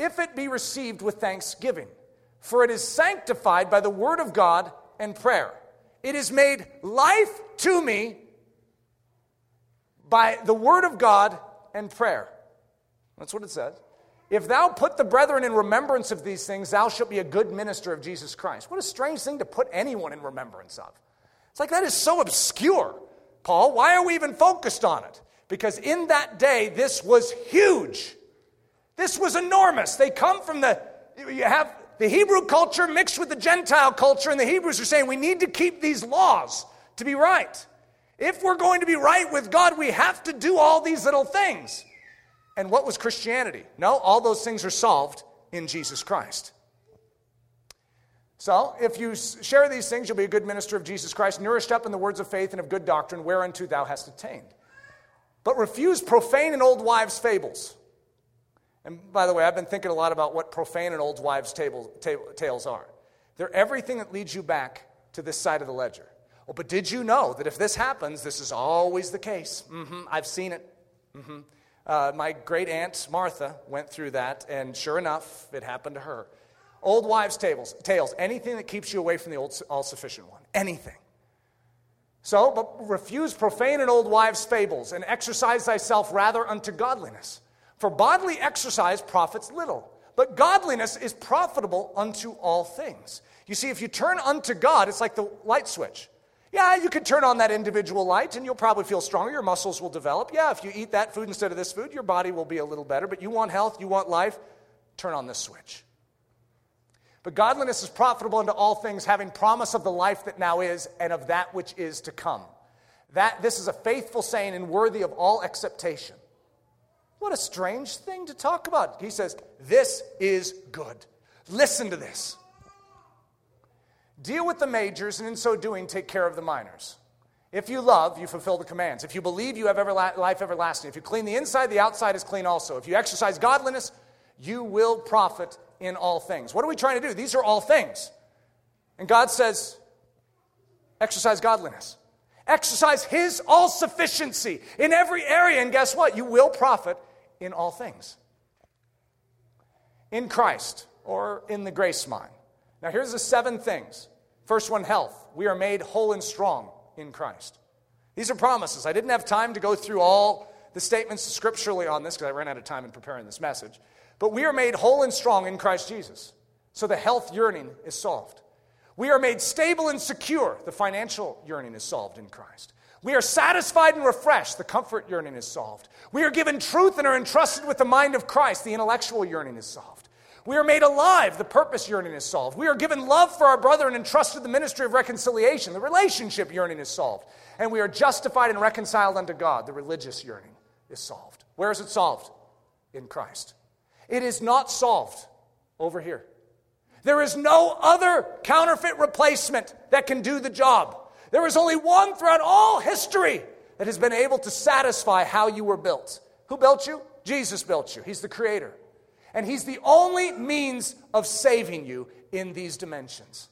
if it be received with thanksgiving. For it is sanctified by the word of God and prayer. It is made life to me by the word of God and prayer. That's what it says. If thou put the brethren in remembrance of these things, thou shalt be a good minister of Jesus Christ. What a strange thing to put anyone in remembrance of. It's like that is so obscure. Paul, why are we even focused on it? Because in that day, this was huge. This was enormous. They come from the, you have the Hebrew culture mixed with the Gentile culture, and the Hebrews are saying we need to keep these laws to be right. If we're going to be right with God, we have to do all these little things. And what was Christianity? No, all those things are solved in Jesus Christ. So, if you share these things, you'll be a good minister of Jesus Christ, nourished up in the words of faith and of good doctrine, whereunto thou hast attained. But refuse profane and old wives' fables. And by the way, I've been thinking a lot about what profane and old wives' table, tales are. They're everything that leads you back to this side of the ledger. Well, but did you know that if this happens, this is always the case? Mm-hmm, I've seen it. Mm-hmm. Uh, my great aunt Martha went through that, and sure enough, it happened to her. Old wives' tables, tales, anything that keeps you away from the all sufficient one, anything. So, but refuse profane and old wives' fables, and exercise thyself rather unto godliness. For bodily exercise profits little, but godliness is profitable unto all things. You see, if you turn unto God, it's like the light switch. Yeah, you could turn on that individual light and you'll probably feel stronger. Your muscles will develop. Yeah, if you eat that food instead of this food, your body will be a little better. But you want health, you want life, turn on this switch. But godliness is profitable unto all things, having promise of the life that now is and of that which is to come. That this is a faithful saying and worthy of all acceptation. What a strange thing to talk about. He says, This is good. Listen to this. Deal with the majors, and in so doing, take care of the minors. If you love, you fulfill the commands. If you believe, you have everla- life everlasting. If you clean the inside, the outside is clean also. If you exercise godliness, you will profit in all things. What are we trying to do? These are all things. And God says, exercise godliness. Exercise His all sufficiency in every area, and guess what? You will profit in all things. In Christ or in the grace mine. Now, here's the seven things. First one, health. We are made whole and strong in Christ. These are promises. I didn't have time to go through all the statements scripturally on this because I ran out of time in preparing this message. But we are made whole and strong in Christ Jesus. So the health yearning is solved. We are made stable and secure. The financial yearning is solved in Christ. We are satisfied and refreshed. The comfort yearning is solved. We are given truth and are entrusted with the mind of Christ. The intellectual yearning is solved. We are made alive. The purpose yearning is solved. We are given love for our brother and entrusted the ministry of reconciliation. The relationship yearning is solved. And we are justified and reconciled unto God. The religious yearning is solved. Where is it solved? In Christ. It is not solved over here. There is no other counterfeit replacement that can do the job. There is only one throughout all history that has been able to satisfy how you were built. Who built you? Jesus built you. He's the creator. And He's the only means of saving you in these dimensions.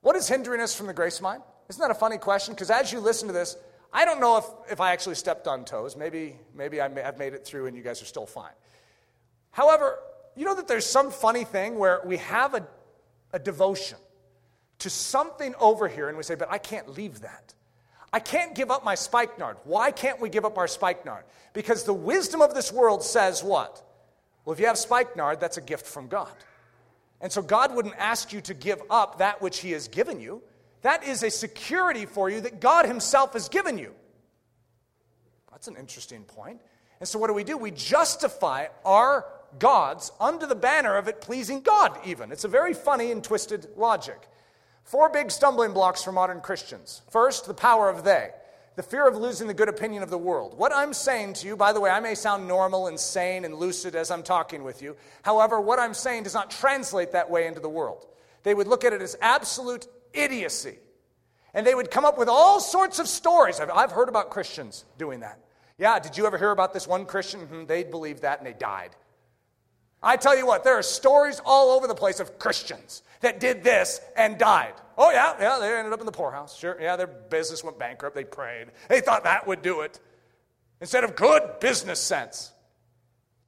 What is hindering us from the grace mine? Isn't that a funny question? Because as you listen to this, I don't know if, if I actually stepped on toes. Maybe, maybe I may, I've made it through and you guys are still fine. However, you know that there's some funny thing where we have a, a devotion to something over here and we say, but I can't leave that. I can't give up my spikenard. Why can't we give up our spikenard? Because the wisdom of this world says what? Well, if you have spikenard, that's a gift from God. And so God wouldn't ask you to give up that which He has given you. That is a security for you that God Himself has given you. That's an interesting point. And so, what do we do? We justify our gods under the banner of it pleasing God, even. It's a very funny and twisted logic. Four big stumbling blocks for modern Christians. First, the power of they the fear of losing the good opinion of the world. What I'm saying to you, by the way, I may sound normal and sane and lucid as I'm talking with you. However, what I'm saying does not translate that way into the world. They would look at it as absolute idiocy. And they would come up with all sorts of stories. I've, heard about Christians doing that. Yeah, did you ever hear about this one Christian? Hmm, they believed that and they died. I tell you what, there are stories all over the place of Christians that did this and died. Oh, yeah, yeah, they ended up in the poorhouse. Sure, yeah, their business went bankrupt. They prayed. They thought that would do it instead of good business sense.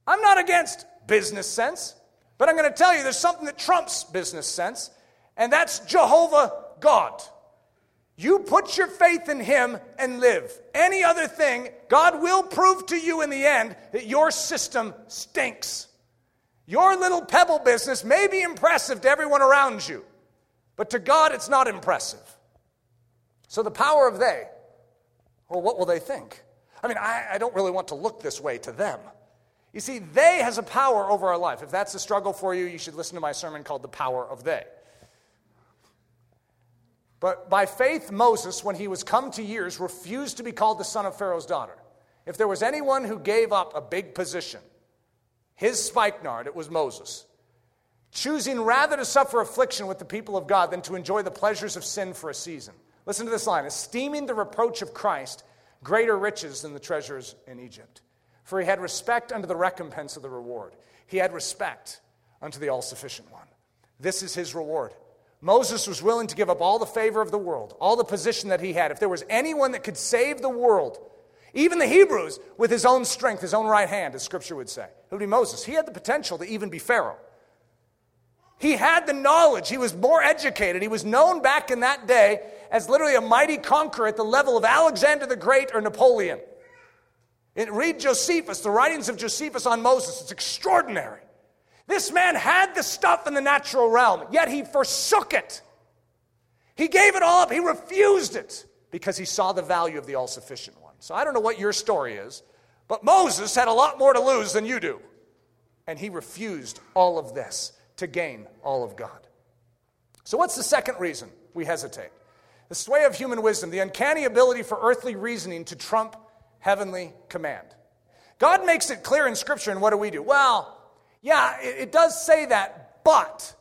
I'm not against business sense, but I'm going to tell you there's something that trumps business sense, and that's Jehovah God. You put your faith in Him and live. Any other thing, God will prove to you in the end that your system stinks. Your little pebble business may be impressive to everyone around you, but to God it's not impressive. So the power of they, well, what will they think? I mean, I, I, don't really want to look this way to them. You see, they has a power over our life. If that's a struggle for you, you should listen to my sermon called The Power of They. But by faith, Moses, when he was come to years, refused to be called the son of Pharaoh's daughter. If there was anyone who gave up a big position, his spikenard, it was Moses. Choosing rather to suffer affliction with the people of God than to enjoy the pleasures of sin for a season. Listen to this line esteeming the reproach of Christ greater riches than the treasures in Egypt. For he had respect unto the recompense of the reward. He had respect unto the all sufficient one. This is his reward. Moses was willing to give up all the favor of the world, all the position that he had. If there was anyone that could save the world, even the Hebrews, with his own strength, his own right hand, as scripture would say. It would be Moses. He had the potential to even be Pharaoh. He had the knowledge. He was more educated. He was known back in that day as literally a mighty conqueror at the level of Alexander the Great or Napoleon. It, read Josephus, the writings of Josephus on Moses. It's extraordinary. This man had the stuff in the natural realm, yet he forsook it. He gave it all up. He refused it because he saw the value of the all sufficient one. So I don't know what your story is, but Moses had a lot more to lose than you do. And he refused all of this to gain all of God. So, what's the second reason we hesitate? The sway of human wisdom, the uncanny ability for earthly reasoning to trump heavenly command. God makes it clear in Scripture, and what do we do? Well, yeah, it, it does say that, but.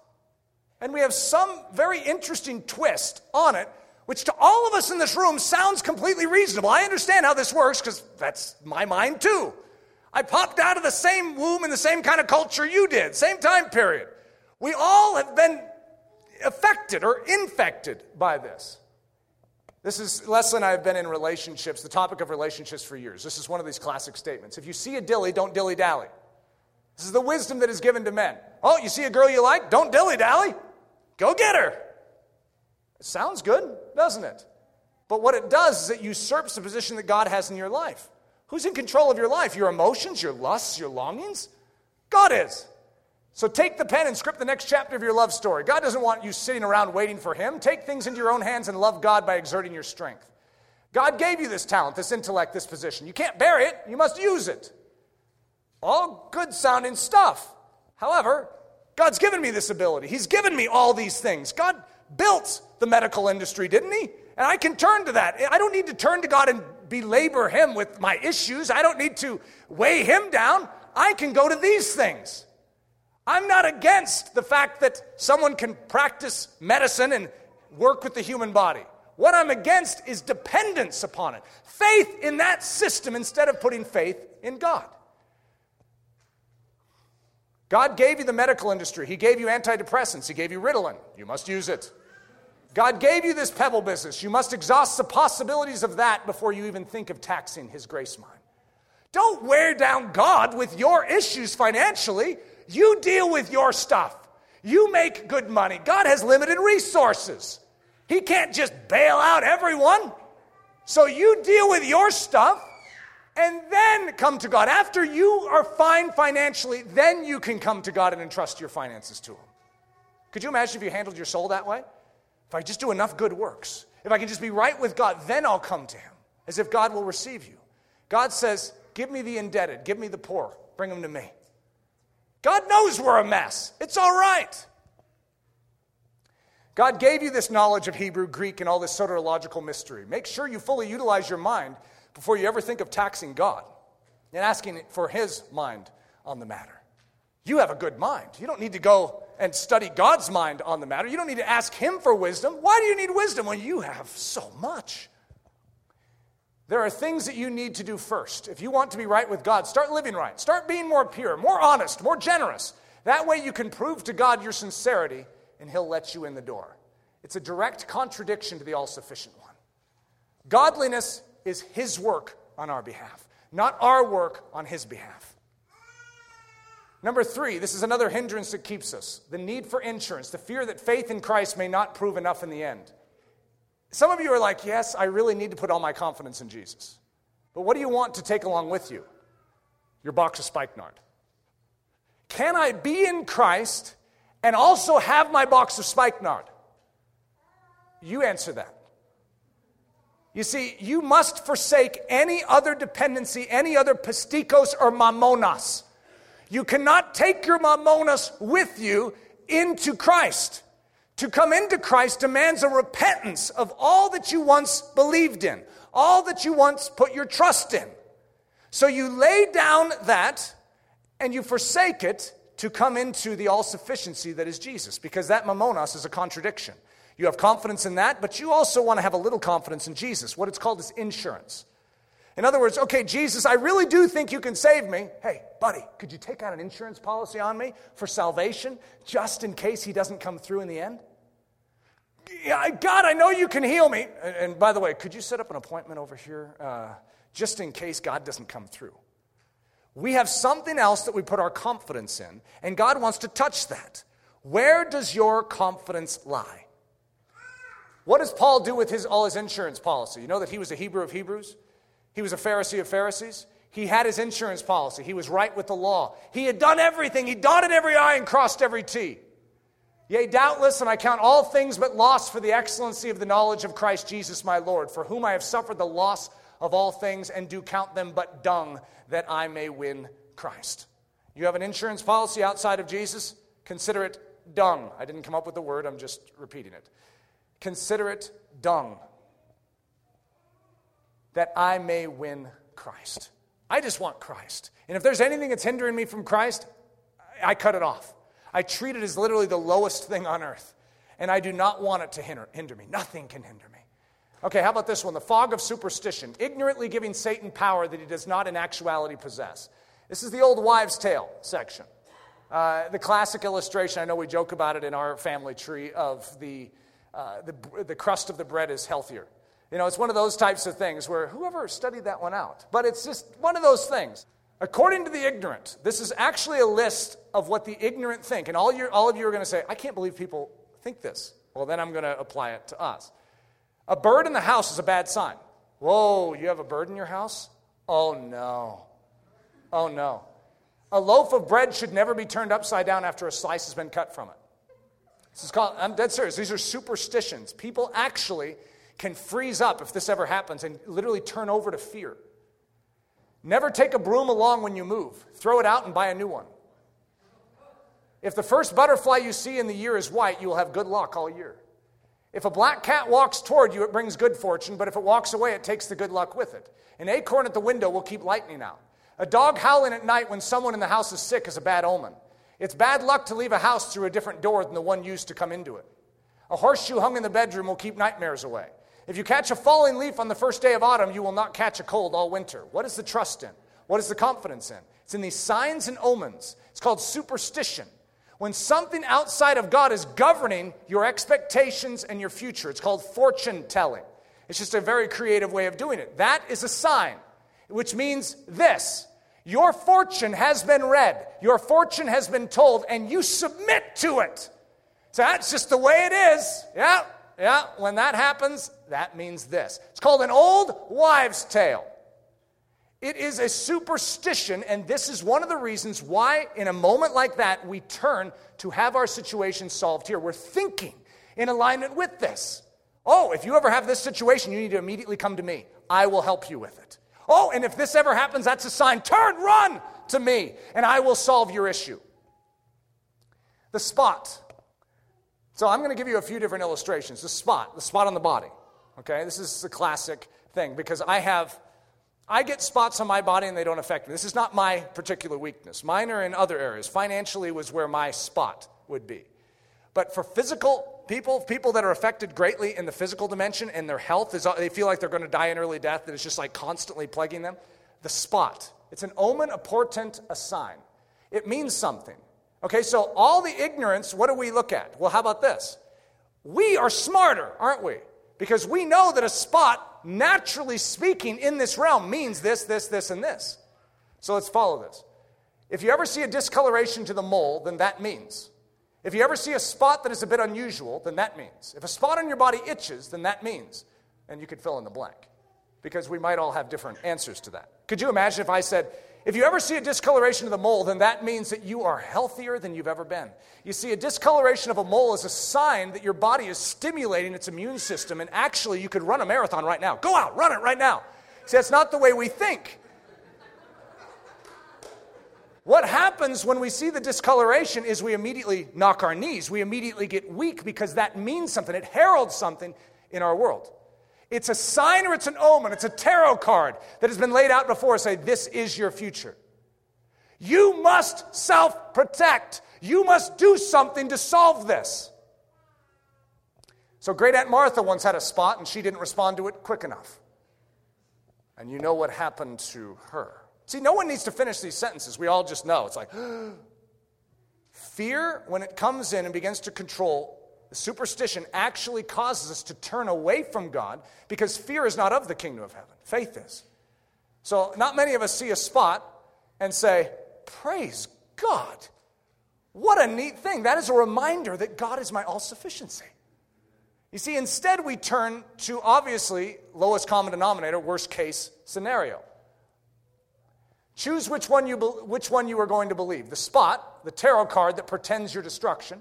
And we have some very interesting twist on it, which to all of us in this room sounds completely reasonable. I understand how this works because that's my mind too. I popped out of the same womb in the same kind of culture you did, same time period. We all have been affected or infected by this. This is Leslie and I have been in relationships, the topic of relationships for years. This is one of these classic statements. If you see a dilly, don't dilly dally. This is the wisdom that is given to men. Oh, you see a girl you like? Don't dilly dally. Go get her. Sounds good, doesn't it? But what it does is it usurps the position that God has in your life. Who's in control of your life? Your emotions, your lusts, your longings? God is. So take the pen and script the next chapter of your love story. God doesn't want you sitting around waiting for Him. Take things into your own hands and love God by exerting your strength. God gave you this talent, this intellect, this position. You can't bury it, you must use it. All good sounding stuff. However, God's given me this ability. He's given me all these things. God built the medical industry, didn't He? And I can turn to that. I don't need to turn to God and belabor Him with my issues. I don't need to weigh Him down. I can go to these things. I'm not against the fact that someone can practice medicine and work with the human body. What I'm against is dependence upon it. Faith in that system instead of putting faith in God. God gave you the medical industry. He gave you antidepressants. He gave you Ritalin. You must use it. God gave you this pebble business. You must exhaust the possibilities of that before you even think of taxing His grace mine. Don't wear down God with your issues financially. You deal with your stuff. You make good money. God has limited resources. He can't just bail out everyone. So you deal with your stuff and then come to God. After you are fine financially, then you can come to God and entrust your finances to Him. Could you imagine if you handled your soul that way? If I just do enough good works, if I can just be right with God, then I'll come to Him, as if God will receive you. God says, Give me the indebted, give me the poor, bring them to me. God knows we're a mess. It's all right. God gave you this knowledge of Hebrew, Greek, and all this soteriological mystery. Make sure you fully utilize your mind before you ever think of taxing God and asking for His mind on the matter. You have a good mind. You don't need to go and study God's mind on the matter. You don't need to ask Him for wisdom. Why do you need wisdom when you have so much? There are things that you need to do first. If you want to be right with God, start living right. Start being more pure, more honest, more generous. That way you can prove to God your sincerity and He'll let you in the door. It's a direct contradiction to the all sufficient one. Godliness is His work on our behalf, not our work on His behalf. Number three, this is another hindrance that keeps us the need for insurance, the fear that faith in Christ may not prove enough in the end. Some of you are like, yes, I really need to put all my confidence in Jesus. But what do you want to take along with you? Your box of spikenard. Can I be in Christ and also have my box of spikenard? You answer that. You see, you must forsake any other dependency, any other pistikos or mammonas. You cannot take your mammonas with you into Christ. To come into Christ demands a repentance of all that you once believed in, all that you once put your trust in. So you lay down that and you forsake it to come into the all sufficiency that is Jesus, because that mammonas is a contradiction. You have confidence in that, but you also want to have a little confidence in Jesus. What it's called is insurance. In other words, okay, Jesus, I really do think you can save me. Hey, buddy, could you take out an insurance policy on me for salvation just in case he doesn't come through in the end? God, I know you can heal me. And, by the way, could you set up an appointment over here uh, just in case God doesn't come through? We have something else that we put our confidence in, and God wants to touch that. Where does your confidence lie? What does Paul do with his, all his insurance policy? You know that he was a Hebrew of Hebrews? He was a Pharisee of Pharisees? He had his insurance policy. He was right with the law. He had done everything. He dotted every I and crossed every T. Yea, doubtless, and I count all things but loss for the excellency of the knowledge of Christ Jesus my Lord, for whom I have suffered the loss of all things and do count them but dung, that I may win Christ. You have an insurance policy outside of Jesus? Consider it dung. I didn't come up with the word, I'm just repeating it. Consider it dung that I may win Christ. I just want Christ. And if there's anything that's hindering me from Christ, I cut it off. I treat it as literally the lowest thing on earth. And I do not want it to hinder, hinder me. Nothing can hinder me. Okay, how about this one? The fog of superstition, ignorantly giving Satan power that he does not in actuality possess. This is the old wives' tale section. Uh, the classic illustration, I know we joke about it in our family tree, of the, uh, the, the crust of the bread is healthier. You know, it's one of those types of things where whoever studied that one out? But it's just one of those things. According to the ignorant, this is actually a list of what the ignorant think. And all, your, all of you are going to say, I can't believe people think this. Well, then I'm going to apply it to us. A bird in the house is a bad sign. Whoa, you have a bird in your house? Oh, no. Oh, no. A loaf of bread should never be turned upside down after a slice has been cut from it. This is called, I'm dead serious. These are superstitions. People actually can freeze up if this ever happens and literally turn over to fear. Never take a broom along when you move, throw it out and buy a new one. If the first butterfly you see in the year is white, you will have good luck all year. If a black cat walks toward you, it brings good fortune, but if it walks away, it takes the good luck with it. An acorn at the window will keep lightning out. A dog howling at night when someone in the house is sick is a bad omen. It's bad luck to leave a house through a different door than the one used to come into it. A horseshoe hung in the bedroom will keep nightmares away. If you catch a falling leaf on the first day of autumn, you will not catch a cold all winter. What is the trust in? What is the confidence in? It's in these signs and omens. It's called superstition. When something outside of God is governing your expectations and your future, it's called fortune telling. It's just a very creative way of doing it. That is a sign, which means this your fortune has been read, your fortune has been told, and you submit to it. So that's just the way it is. Yeah, yeah. When that happens, that means this. It's called an old wives' tale. It is a superstition, and this is one of the reasons why, in a moment like that, we turn to have our situation solved here. We're thinking in alignment with this. Oh, if you ever have this situation, you need to immediately come to me. I will help you with it. Oh, and if this ever happens, that's a sign. Turn, run to me, and I will solve your issue. The spot. So I'm going to give you a few different illustrations. The spot, the spot on the body. Okay, this is a classic thing because I have I get spots on my body and they don't affect me. This is not my particular weakness. Mine are in other areas. Financially was where my spot would be. But for physical people, people that are affected greatly in the physical dimension and their health is they feel like they're going to die in early death that is just like constantly plaguing them. The spot. It's an omen, a portent, a sign. It means something. Okay, so all the ignorance, what do we look at? Well, how about this? We are smarter, aren't we? Because we know that a spot, naturally speaking, in this realm means this, this, this, and this. So let's follow this. If you ever see a discoloration to the mole, then that means. If you ever see a spot that is a bit unusual, then that means. If a spot on your body itches, then that means. And you could fill in the blank because we might all have different answers to that. Could you imagine if I said, if you ever see a discoloration of the mole, then that means that you are healthier than you've ever been. You see, a discoloration of a mole is a sign that your body is stimulating its immune system, and actually, you could run a marathon right now. Go out, run it right now. See, that's not the way we think. What happens when we see the discoloration is we immediately knock our knees. We immediately get weak because that means something. It heralds something in our world. It's a sign or it's an omen. It's a tarot card that has been laid out before. Say, this is your future. You must self protect. You must do something to solve this. So, great Aunt Martha once had a spot and she didn't respond to it quick enough. And you know what happened to her. See, no one needs to finish these sentences. We all just know. It's like, fear, when it comes in and begins to control, superstition actually causes us to turn away from God because fear is not of the kingdom of heaven. Faith is. So, not many of us see a spot and say, Praise God. What a neat thing. That is a reminder that God is my all sufficiency. You see, instead, we turn to obviously lowest common denominator, worst case scenario. Choose which one, you which one you are going to believe the spot, the tarot card that pretends your destruction,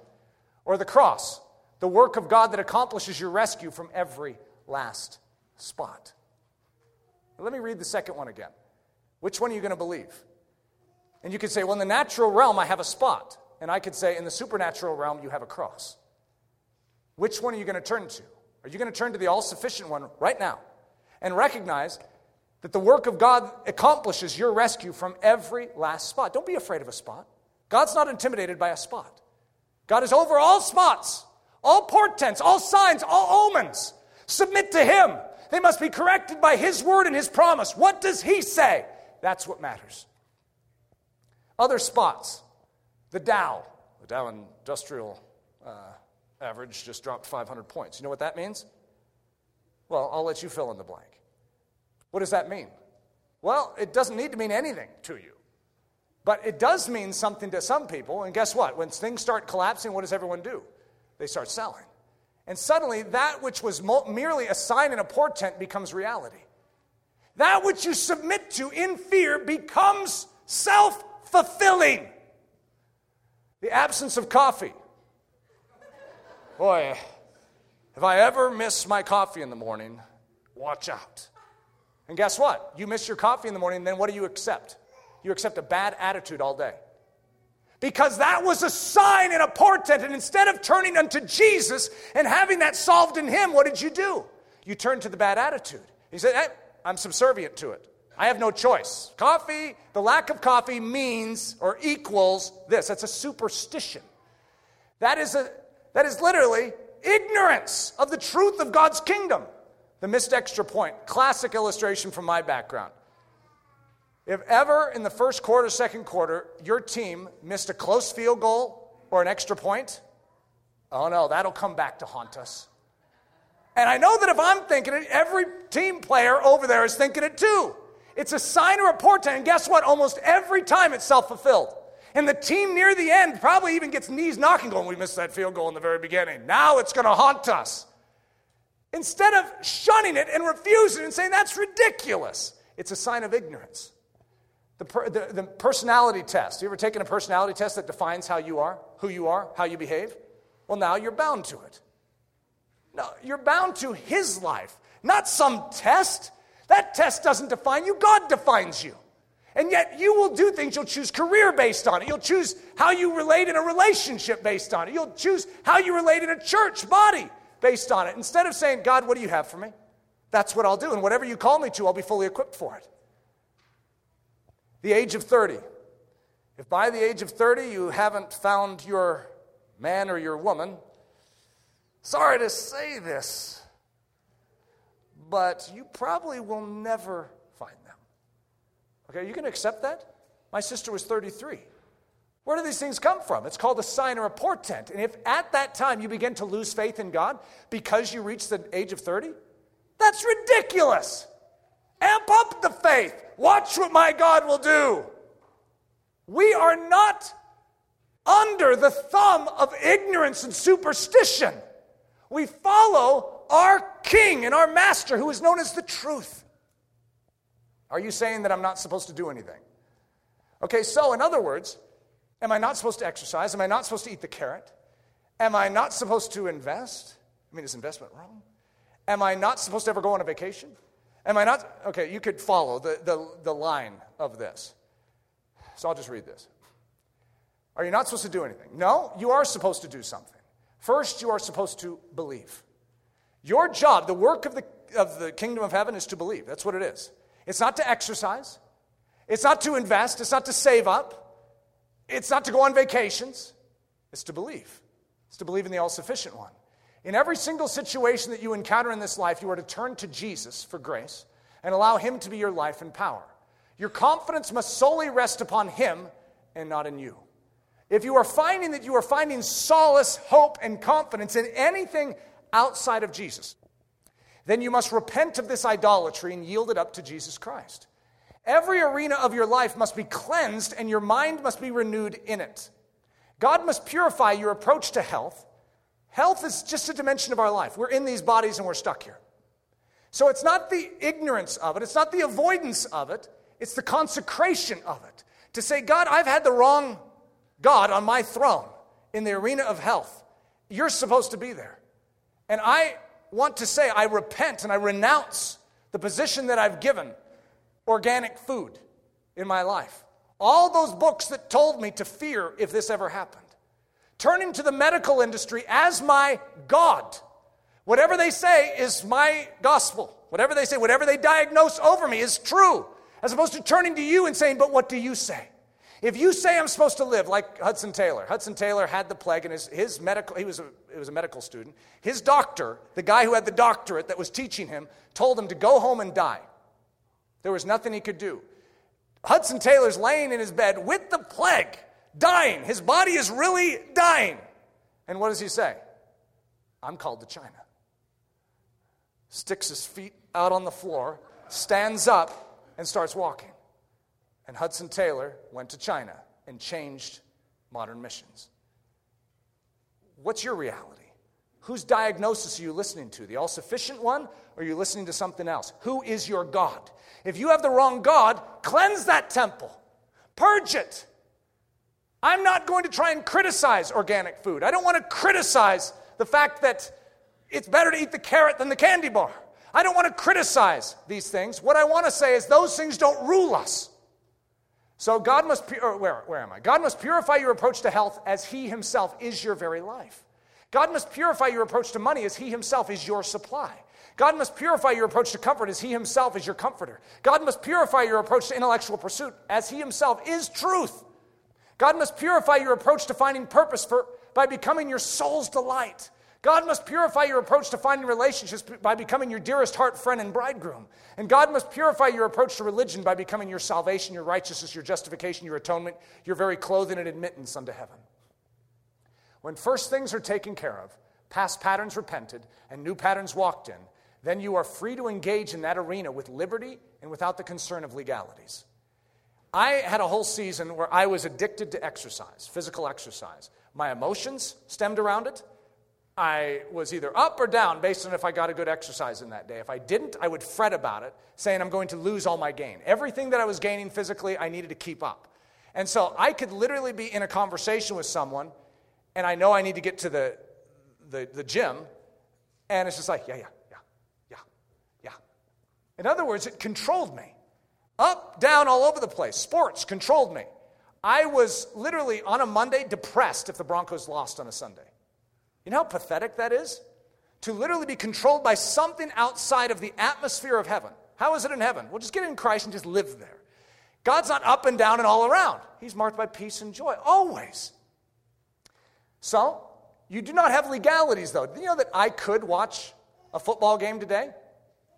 or the cross, the work of God that accomplishes your rescue from every last spot. Let me read the second one again. Which one are you going to believe? And you could say, well, in the natural realm, I have a spot. And I could say, in the supernatural realm, you have a cross. Which one are you going to turn to? Are you going to turn to the all sufficient one right now and recognize that the work of God accomplishes your rescue from every last spot? Don't be afraid of a spot. God's not intimidated by a spot. God is over all spots, all portents, all signs, all omens. Submit to Him. They must be corrected by His word and His promise. What does He say? That's what matters. Other spots. The Dow, the Dow Industrial uh, Average just dropped 500 points. You know what that means? Well, I'll let you fill in the blank. What does that mean? Well, it doesn't need to mean anything to you. But it does mean something to some people. And guess what? When things start collapsing, what does everyone do? They start selling. And suddenly, that which was merely a sign and a portent becomes reality. That which you submit to in fear becomes self fulfilling. The absence of coffee. Boy, if I ever miss my coffee in the morning, watch out. And guess what? You miss your coffee in the morning, then what do you accept? You accept a bad attitude all day. Because that was a sign and a portent. And instead of turning unto Jesus and having that solved in Him, what did you do? You turned to the bad attitude. He said, hey, I'm subservient to it. I have no choice. Coffee, the lack of coffee means or equals this. That's a superstition. That is, a, that is literally ignorance of the truth of God's kingdom. The missed extra point, classic illustration from my background. If ever in the first quarter, second quarter, your team missed a close field goal or an extra point, oh no, that'll come back to haunt us. And I know that if I'm thinking it, every team player over there is thinking it too. It's a sign or a portent, and guess what? Almost every time it's self fulfilled. And the team near the end probably even gets knees knocking, going, We missed that field goal in the very beginning. Now it's going to haunt us. Instead of shunning it and refusing and saying, That's ridiculous, it's a sign of ignorance. The, per, the, the personality test. You ever taken a personality test that defines how you are, who you are, how you behave? Well, now you're bound to it. No, you're bound to His life, not some test. That test doesn't define you, God defines you. And yet you will do things, you'll choose career based on it. You'll choose how you relate in a relationship based on it. You'll choose how you relate in a church body based on it. Instead of saying, God, what do you have for me? That's what I'll do. And whatever you call me to, I'll be fully equipped for it. The age of 30. If by the age of 30 you haven't found your man or your woman, sorry to say this, but you probably will never find them. Okay, you can accept that? My sister was 33. Where do these things come from? It's called a sign or a portent. And if at that time you begin to lose faith in God because you reach the age of 30, that's ridiculous. Amp up the faith. Watch what my God will do. We are not under the thumb of ignorance and superstition. We follow our King and our Master who is known as the truth. Are you saying that I'm not supposed to do anything? Okay, so in other words, am I not supposed to exercise? Am I not supposed to eat the carrot? Am I not supposed to invest? I mean, is investment wrong? Am I not supposed to ever go on a vacation? Am I not? Okay, you could follow the, the, the line of this. So I'll just read this. Are you not supposed to do anything? No, you are supposed to do something. First, you are supposed to believe. Your job, the work of the, of the kingdom of heaven, is to believe. That's what it is. It's not to exercise, it's not to invest, it's not to save up, it's not to go on vacations. It's to believe. It's to believe in the all sufficient one. In every single situation that you encounter in this life, you are to turn to Jesus for grace and allow Him to be your life and power. Your confidence must solely rest upon Him and not in you. If you are finding that you are finding solace, hope, and confidence in anything outside of Jesus, then you must repent of this idolatry and yield it up to Jesus Christ. Every arena of your life must be cleansed and your mind must be renewed in it. God must purify your approach to health Health is just a dimension of our life. We're in these bodies and we're stuck here. So it's not the ignorance of it, it's not the avoidance of it, it's the consecration of it. To say, God, I've had the wrong God on my throne in the arena of health. You're supposed to be there. And I want to say, I repent and I renounce the position that I've given organic food in my life. All those books that told me to fear if this ever happened turning to the medical industry as my God. Whatever they say is my gospel. Whatever they say, whatever they diagnose over me is true. As opposed to turning to you and saying, But what do you say? If you say I'm supposed to live like Hudson Taylor, Hudson Taylor had the plague, and his, his medical, he was, a, he was a medical student. His doctor, the guy who had the doctorate that was teaching him, told him to go home and die. There was nothing he could do. Hudson Taylor's laying in his bed with the plague, dying. His body is really dying. And what does he say? I'm called to China. Sticks his feet out on the floor, stands up, and starts walking. And Hudson Taylor went to China and changed modern missions. What's your reality? Whose diagnosis are you listening to? The all sufficient one, or are you listening to something else? Who is your God? If you have the wrong God, cleanse that temple, purge it. I'm not going to try and criticize organic food. I don't want to criticize the fact that it's better to eat the carrot than the candy bar. I don't want to criticize these things. What I want to say is those things don't rule us. So God must, where, where am I? God must purify your approach to health as He Himself is your very life. God must purify your approach to money as He Himself is your supply. God must purify your approach to comfort as He Himself is your comforter. God must purify your approach to intellectual pursuit as He Himself is truth. God must purify your approach to finding purpose for, by becoming your soul's delight. God must purify your approach to finding relationships by becoming your dearest heart friend and bridegroom. And God must purify your approach to religion by becoming your salvation, your righteousness, your justification, your atonement, your very clothing and admittance unto heaven. When first things are taken care of, past patterns repented, and new patterns walked in, then you are free to engage in that arena with liberty and without the concern of legalities. I had a whole season where I was addicted to exercise, physical exercise. My emotions stemmed around it. I was either up or down based on if I got a good exercise in that day. If I didn't, I would fret about it, saying I'm going to lose all my gain. Everything that I was gaining physically, I needed to keep up. And so I could literally be in a conversation with someone, and I know I need to get to the, the, the gym, and it's just like, yeah, yeah, yeah, yeah, yeah. In other words, it controlled me. Up, down, all over the place. Sports controlled me. I was literally on a Monday depressed if the Broncos lost on a Sunday. You know how pathetic that is? To literally be controlled by something outside of the atmosphere of heaven. How is it in heaven? Well, just get in Christ and just live there. God's not up and down and all around, He's marked by peace and joy, always. So, you do not have legalities, though. Do you know that I could watch a football game today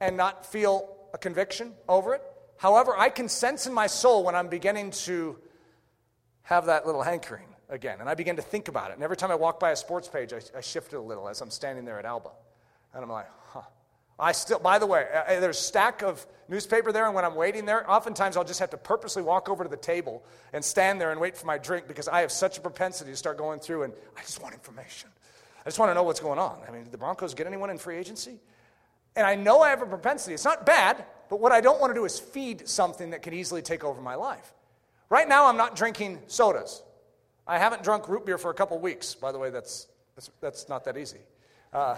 and not feel a conviction over it? However, I can sense in my soul when I'm beginning to have that little hankering again. And I begin to think about it. And every time I walk by a sports page, I, I shifted a little as I'm standing there at Alba. And I'm like, huh. I still, by the way, I, there's a stack of newspaper there, and when I'm waiting there, oftentimes I'll just have to purposely walk over to the table and stand there and wait for my drink because I have such a propensity to start going through and I just want information. I just want to know what's going on. I mean, did the Broncos get anyone in free agency? And I know I have a propensity. It's not bad, but what I don't want to do is feed something that could easily take over my life. Right now, I'm not drinking sodas. I haven't drunk root beer for a couple weeks. By the way, that's, that's, that's not that easy. Uh,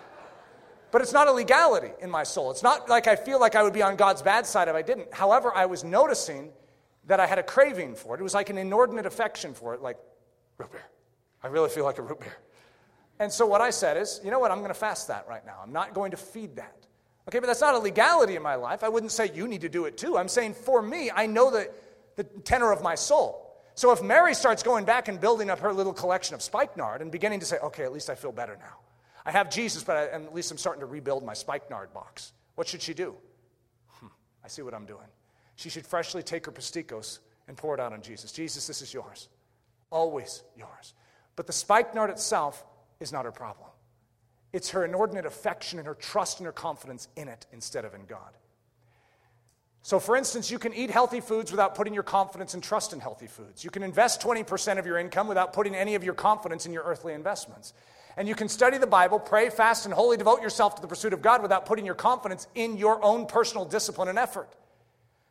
but it's not a legality in my soul. It's not like I feel like I would be on God's bad side if I didn't. However, I was noticing that I had a craving for it. It was like an inordinate affection for it, like root beer. I really feel like a root beer. And so what I said is, you know what, I'm going to fast that right now. I'm not going to feed that. Okay, but that's not a legality in my life. I wouldn't say you need to do it too. I'm saying for me, I know the, the tenor of my soul. So if Mary starts going back and building up her little collection of spikenard and beginning to say, okay, at least I feel better now. I have Jesus, but I, at least I'm starting to rebuild my spikenard box. What should she do? Hmm, I see what I'm doing. She should freshly take her pistikos and pour it out on Jesus. Jesus, this is yours. Always yours. But the spikenard itself is not her problem. It's her inordinate affection and her trust and her confidence in it instead of in God. So, for instance, you can eat healthy foods without putting your confidence and trust in healthy foods. You can invest 20% of your income without putting any of your confidence in your earthly investments. And you can study the Bible, pray, fast, and wholly devote yourself to the pursuit of God without putting your confidence in your own personal discipline and effort.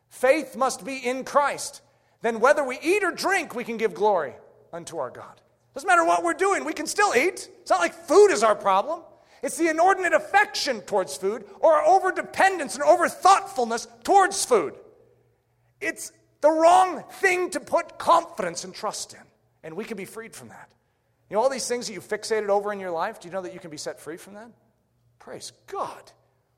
Faith must be in Christ. Then, whether we eat or drink, we can give glory unto our God. Doesn't matter what we're doing, we can still eat. It's not like food is our problem. It's the inordinate affection towards food or our over dependence and over thoughtfulness towards food. It's the wrong thing to put confidence and trust in. And we can be freed from that. You know, all these things that you fixated over in your life, do you know that you can be set free from that? Praise God.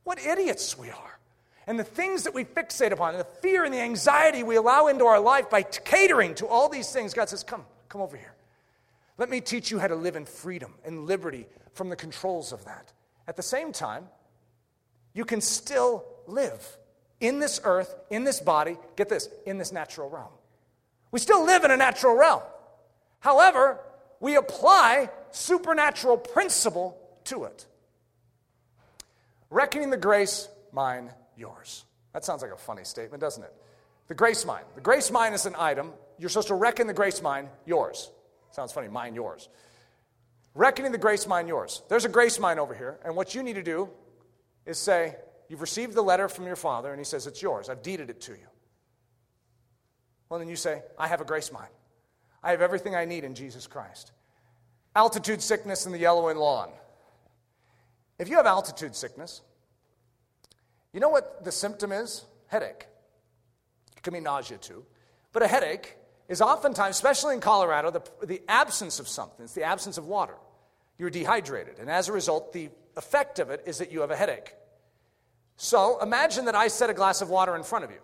What idiots we are. and the things that we fixate upon, and the fear and the anxiety we allow into our life by catering to all these things, God says, Come, come over here. Let me teach you how to live in freedom and liberty from the controls of that. At the same time, you can still live in this earth, in this body, get this, in this natural realm. We still live in a natural realm. However, we apply supernatural principle to it. Reckoning the grace, mine, yours. That sounds like a funny statement, doesn't it? The grace mine. The grace mine is an item. You're supposed to reckon the grace mine yours. Sounds funny, mine yours. Reckoning the grace mine yours. There's a grace mine over here, and what you need to do is say, You've received the letter from your father, and he says, It's yours. I've deeded it to you. Well, then you say, I have a grace mine. I have everything I need in Jesus Christ. Altitude sickness in the yellowing lawn. If you have altitude sickness, you know what the symptom is? Headache. It can be nausea too. But a headache is oftentimes, especially in Colorado, the, the absence of something. It's the absence of water. You're dehydrated. And as a result, the effect of it is that you have a headache. So imagine that I set a glass of water in front of you,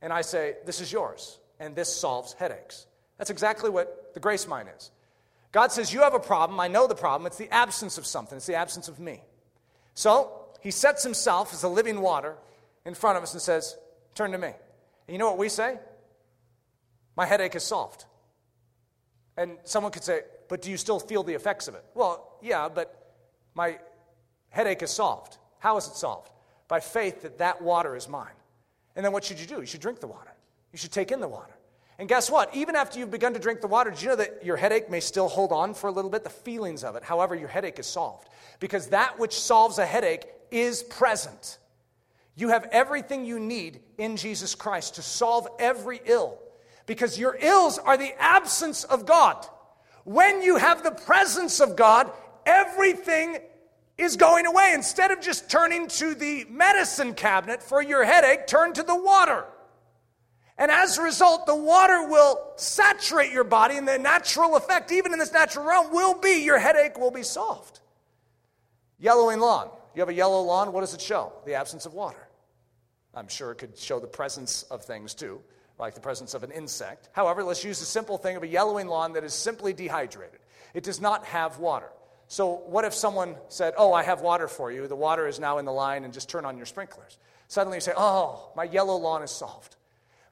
and I say, This is yours, and this solves headaches. That's exactly what the grace mine is. God says, You have a problem. I know the problem. It's the absence of something, it's the absence of me. So he sets himself as a living water in front of us and says, Turn to me. And you know what we say? My headache is solved. And someone could say, But do you still feel the effects of it? Well, yeah, but my headache is solved. How is it solved? By faith that that water is mine. And then what should you do? You should drink the water. You should take in the water. And guess what? Even after you've begun to drink the water, do you know that your headache may still hold on for a little bit? The feelings of it. However, your headache is solved. Because that which solves a headache is present. You have everything you need in Jesus Christ to solve every ill. Because your ills are the absence of God. When you have the presence of God, everything is going away. Instead of just turning to the medicine cabinet for your headache, turn to the water. And as a result, the water will saturate your body, and the natural effect, even in this natural realm, will be your headache will be solved. Yellowing lawn. You have a yellow lawn, what does it show? The absence of water. I'm sure it could show the presence of things too, like the presence of an insect. However, let's use the simple thing of a yellowing lawn that is simply dehydrated. It does not have water. So, what if someone said, Oh, I have water for you? The water is now in the line, and just turn on your sprinklers. Suddenly you say, Oh, my yellow lawn is solved.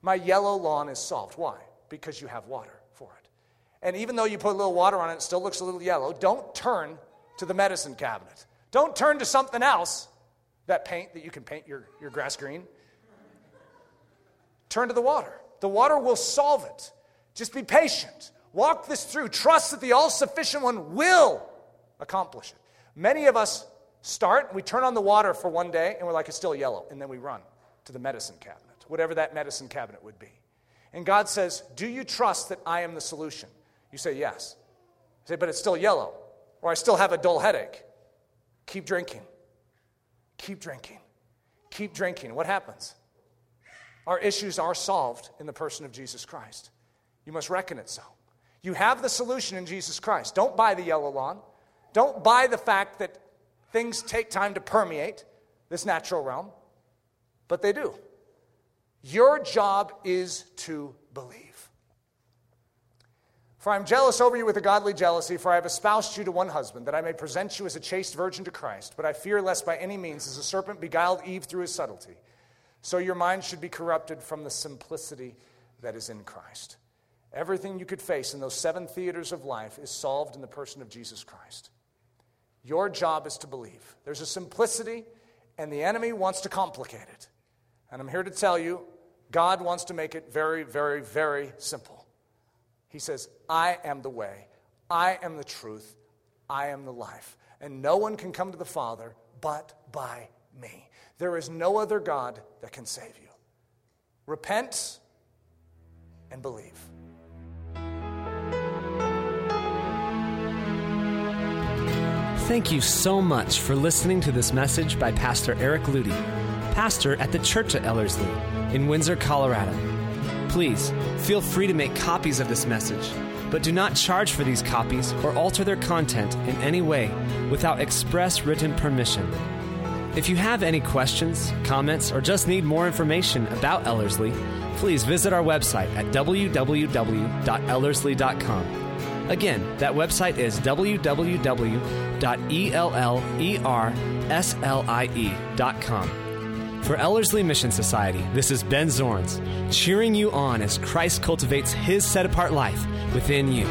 My yellow lawn is solved. Why? Because you have water for it. And even though you put a little water on it, it still looks a little yellow. Don't turn to the medicine cabinet. Don't turn to something else, that paint that you can paint your, your grass green. Turn to the water. The water will solve it. Just be patient. Walk this through. Trust that the all sufficient one will accomplish it. Many of us start, we turn on the water for one day, and we're like, it's still yellow. And then we run to the medicine cabinet whatever that medicine cabinet would be. And God says, Do you trust that I am the solution? You say, Yes. I say, But it's still yellow, or I still have a dull headache. Keep drinking. Keep drinking. Keep drinking. What happens? Our issues are solved in the person of Jesus Christ. You must reckon it so. You have the solution in Jesus Christ. Don't buy the yellow lawn. Don't buy the fact that things take time to permeate this natural realm, but they do. Your job is to believe. For I am jealous over you with a godly jealousy, for I have espoused you to one husband, that I may present you as a chaste virgin to Christ. But I fear lest by any means, as a serpent beguiled Eve through his subtlety, so your mind should be corrupted from the simplicity that is in Christ. Everything you could face in those seven theaters of life is solved in the person of Jesus Christ. Your job is to believe. There's a simplicity, and the enemy wants to complicate it. And I'm here to tell you, God wants to make it very, very, very simple. He says, I am the way, I am the truth, I am the life. And no one can come to the Father but by me. There is no other God that can save you. Repent and believe. Thank you so much for listening to this message by Pastor Eric Ludy pastor at the Church at Ellerslie in Windsor, Colorado. Please feel free to make copies of this message, but do not charge for these copies or alter their content in any way without express written permission. If you have any questions, comments, or just need more information about Ellerslie, please visit our website at www.ellerslie.com. Again, that website is www.ellerslie.com. For Ellerslie Mission Society, this is Ben Zorns, cheering you on as Christ cultivates his set apart life within you.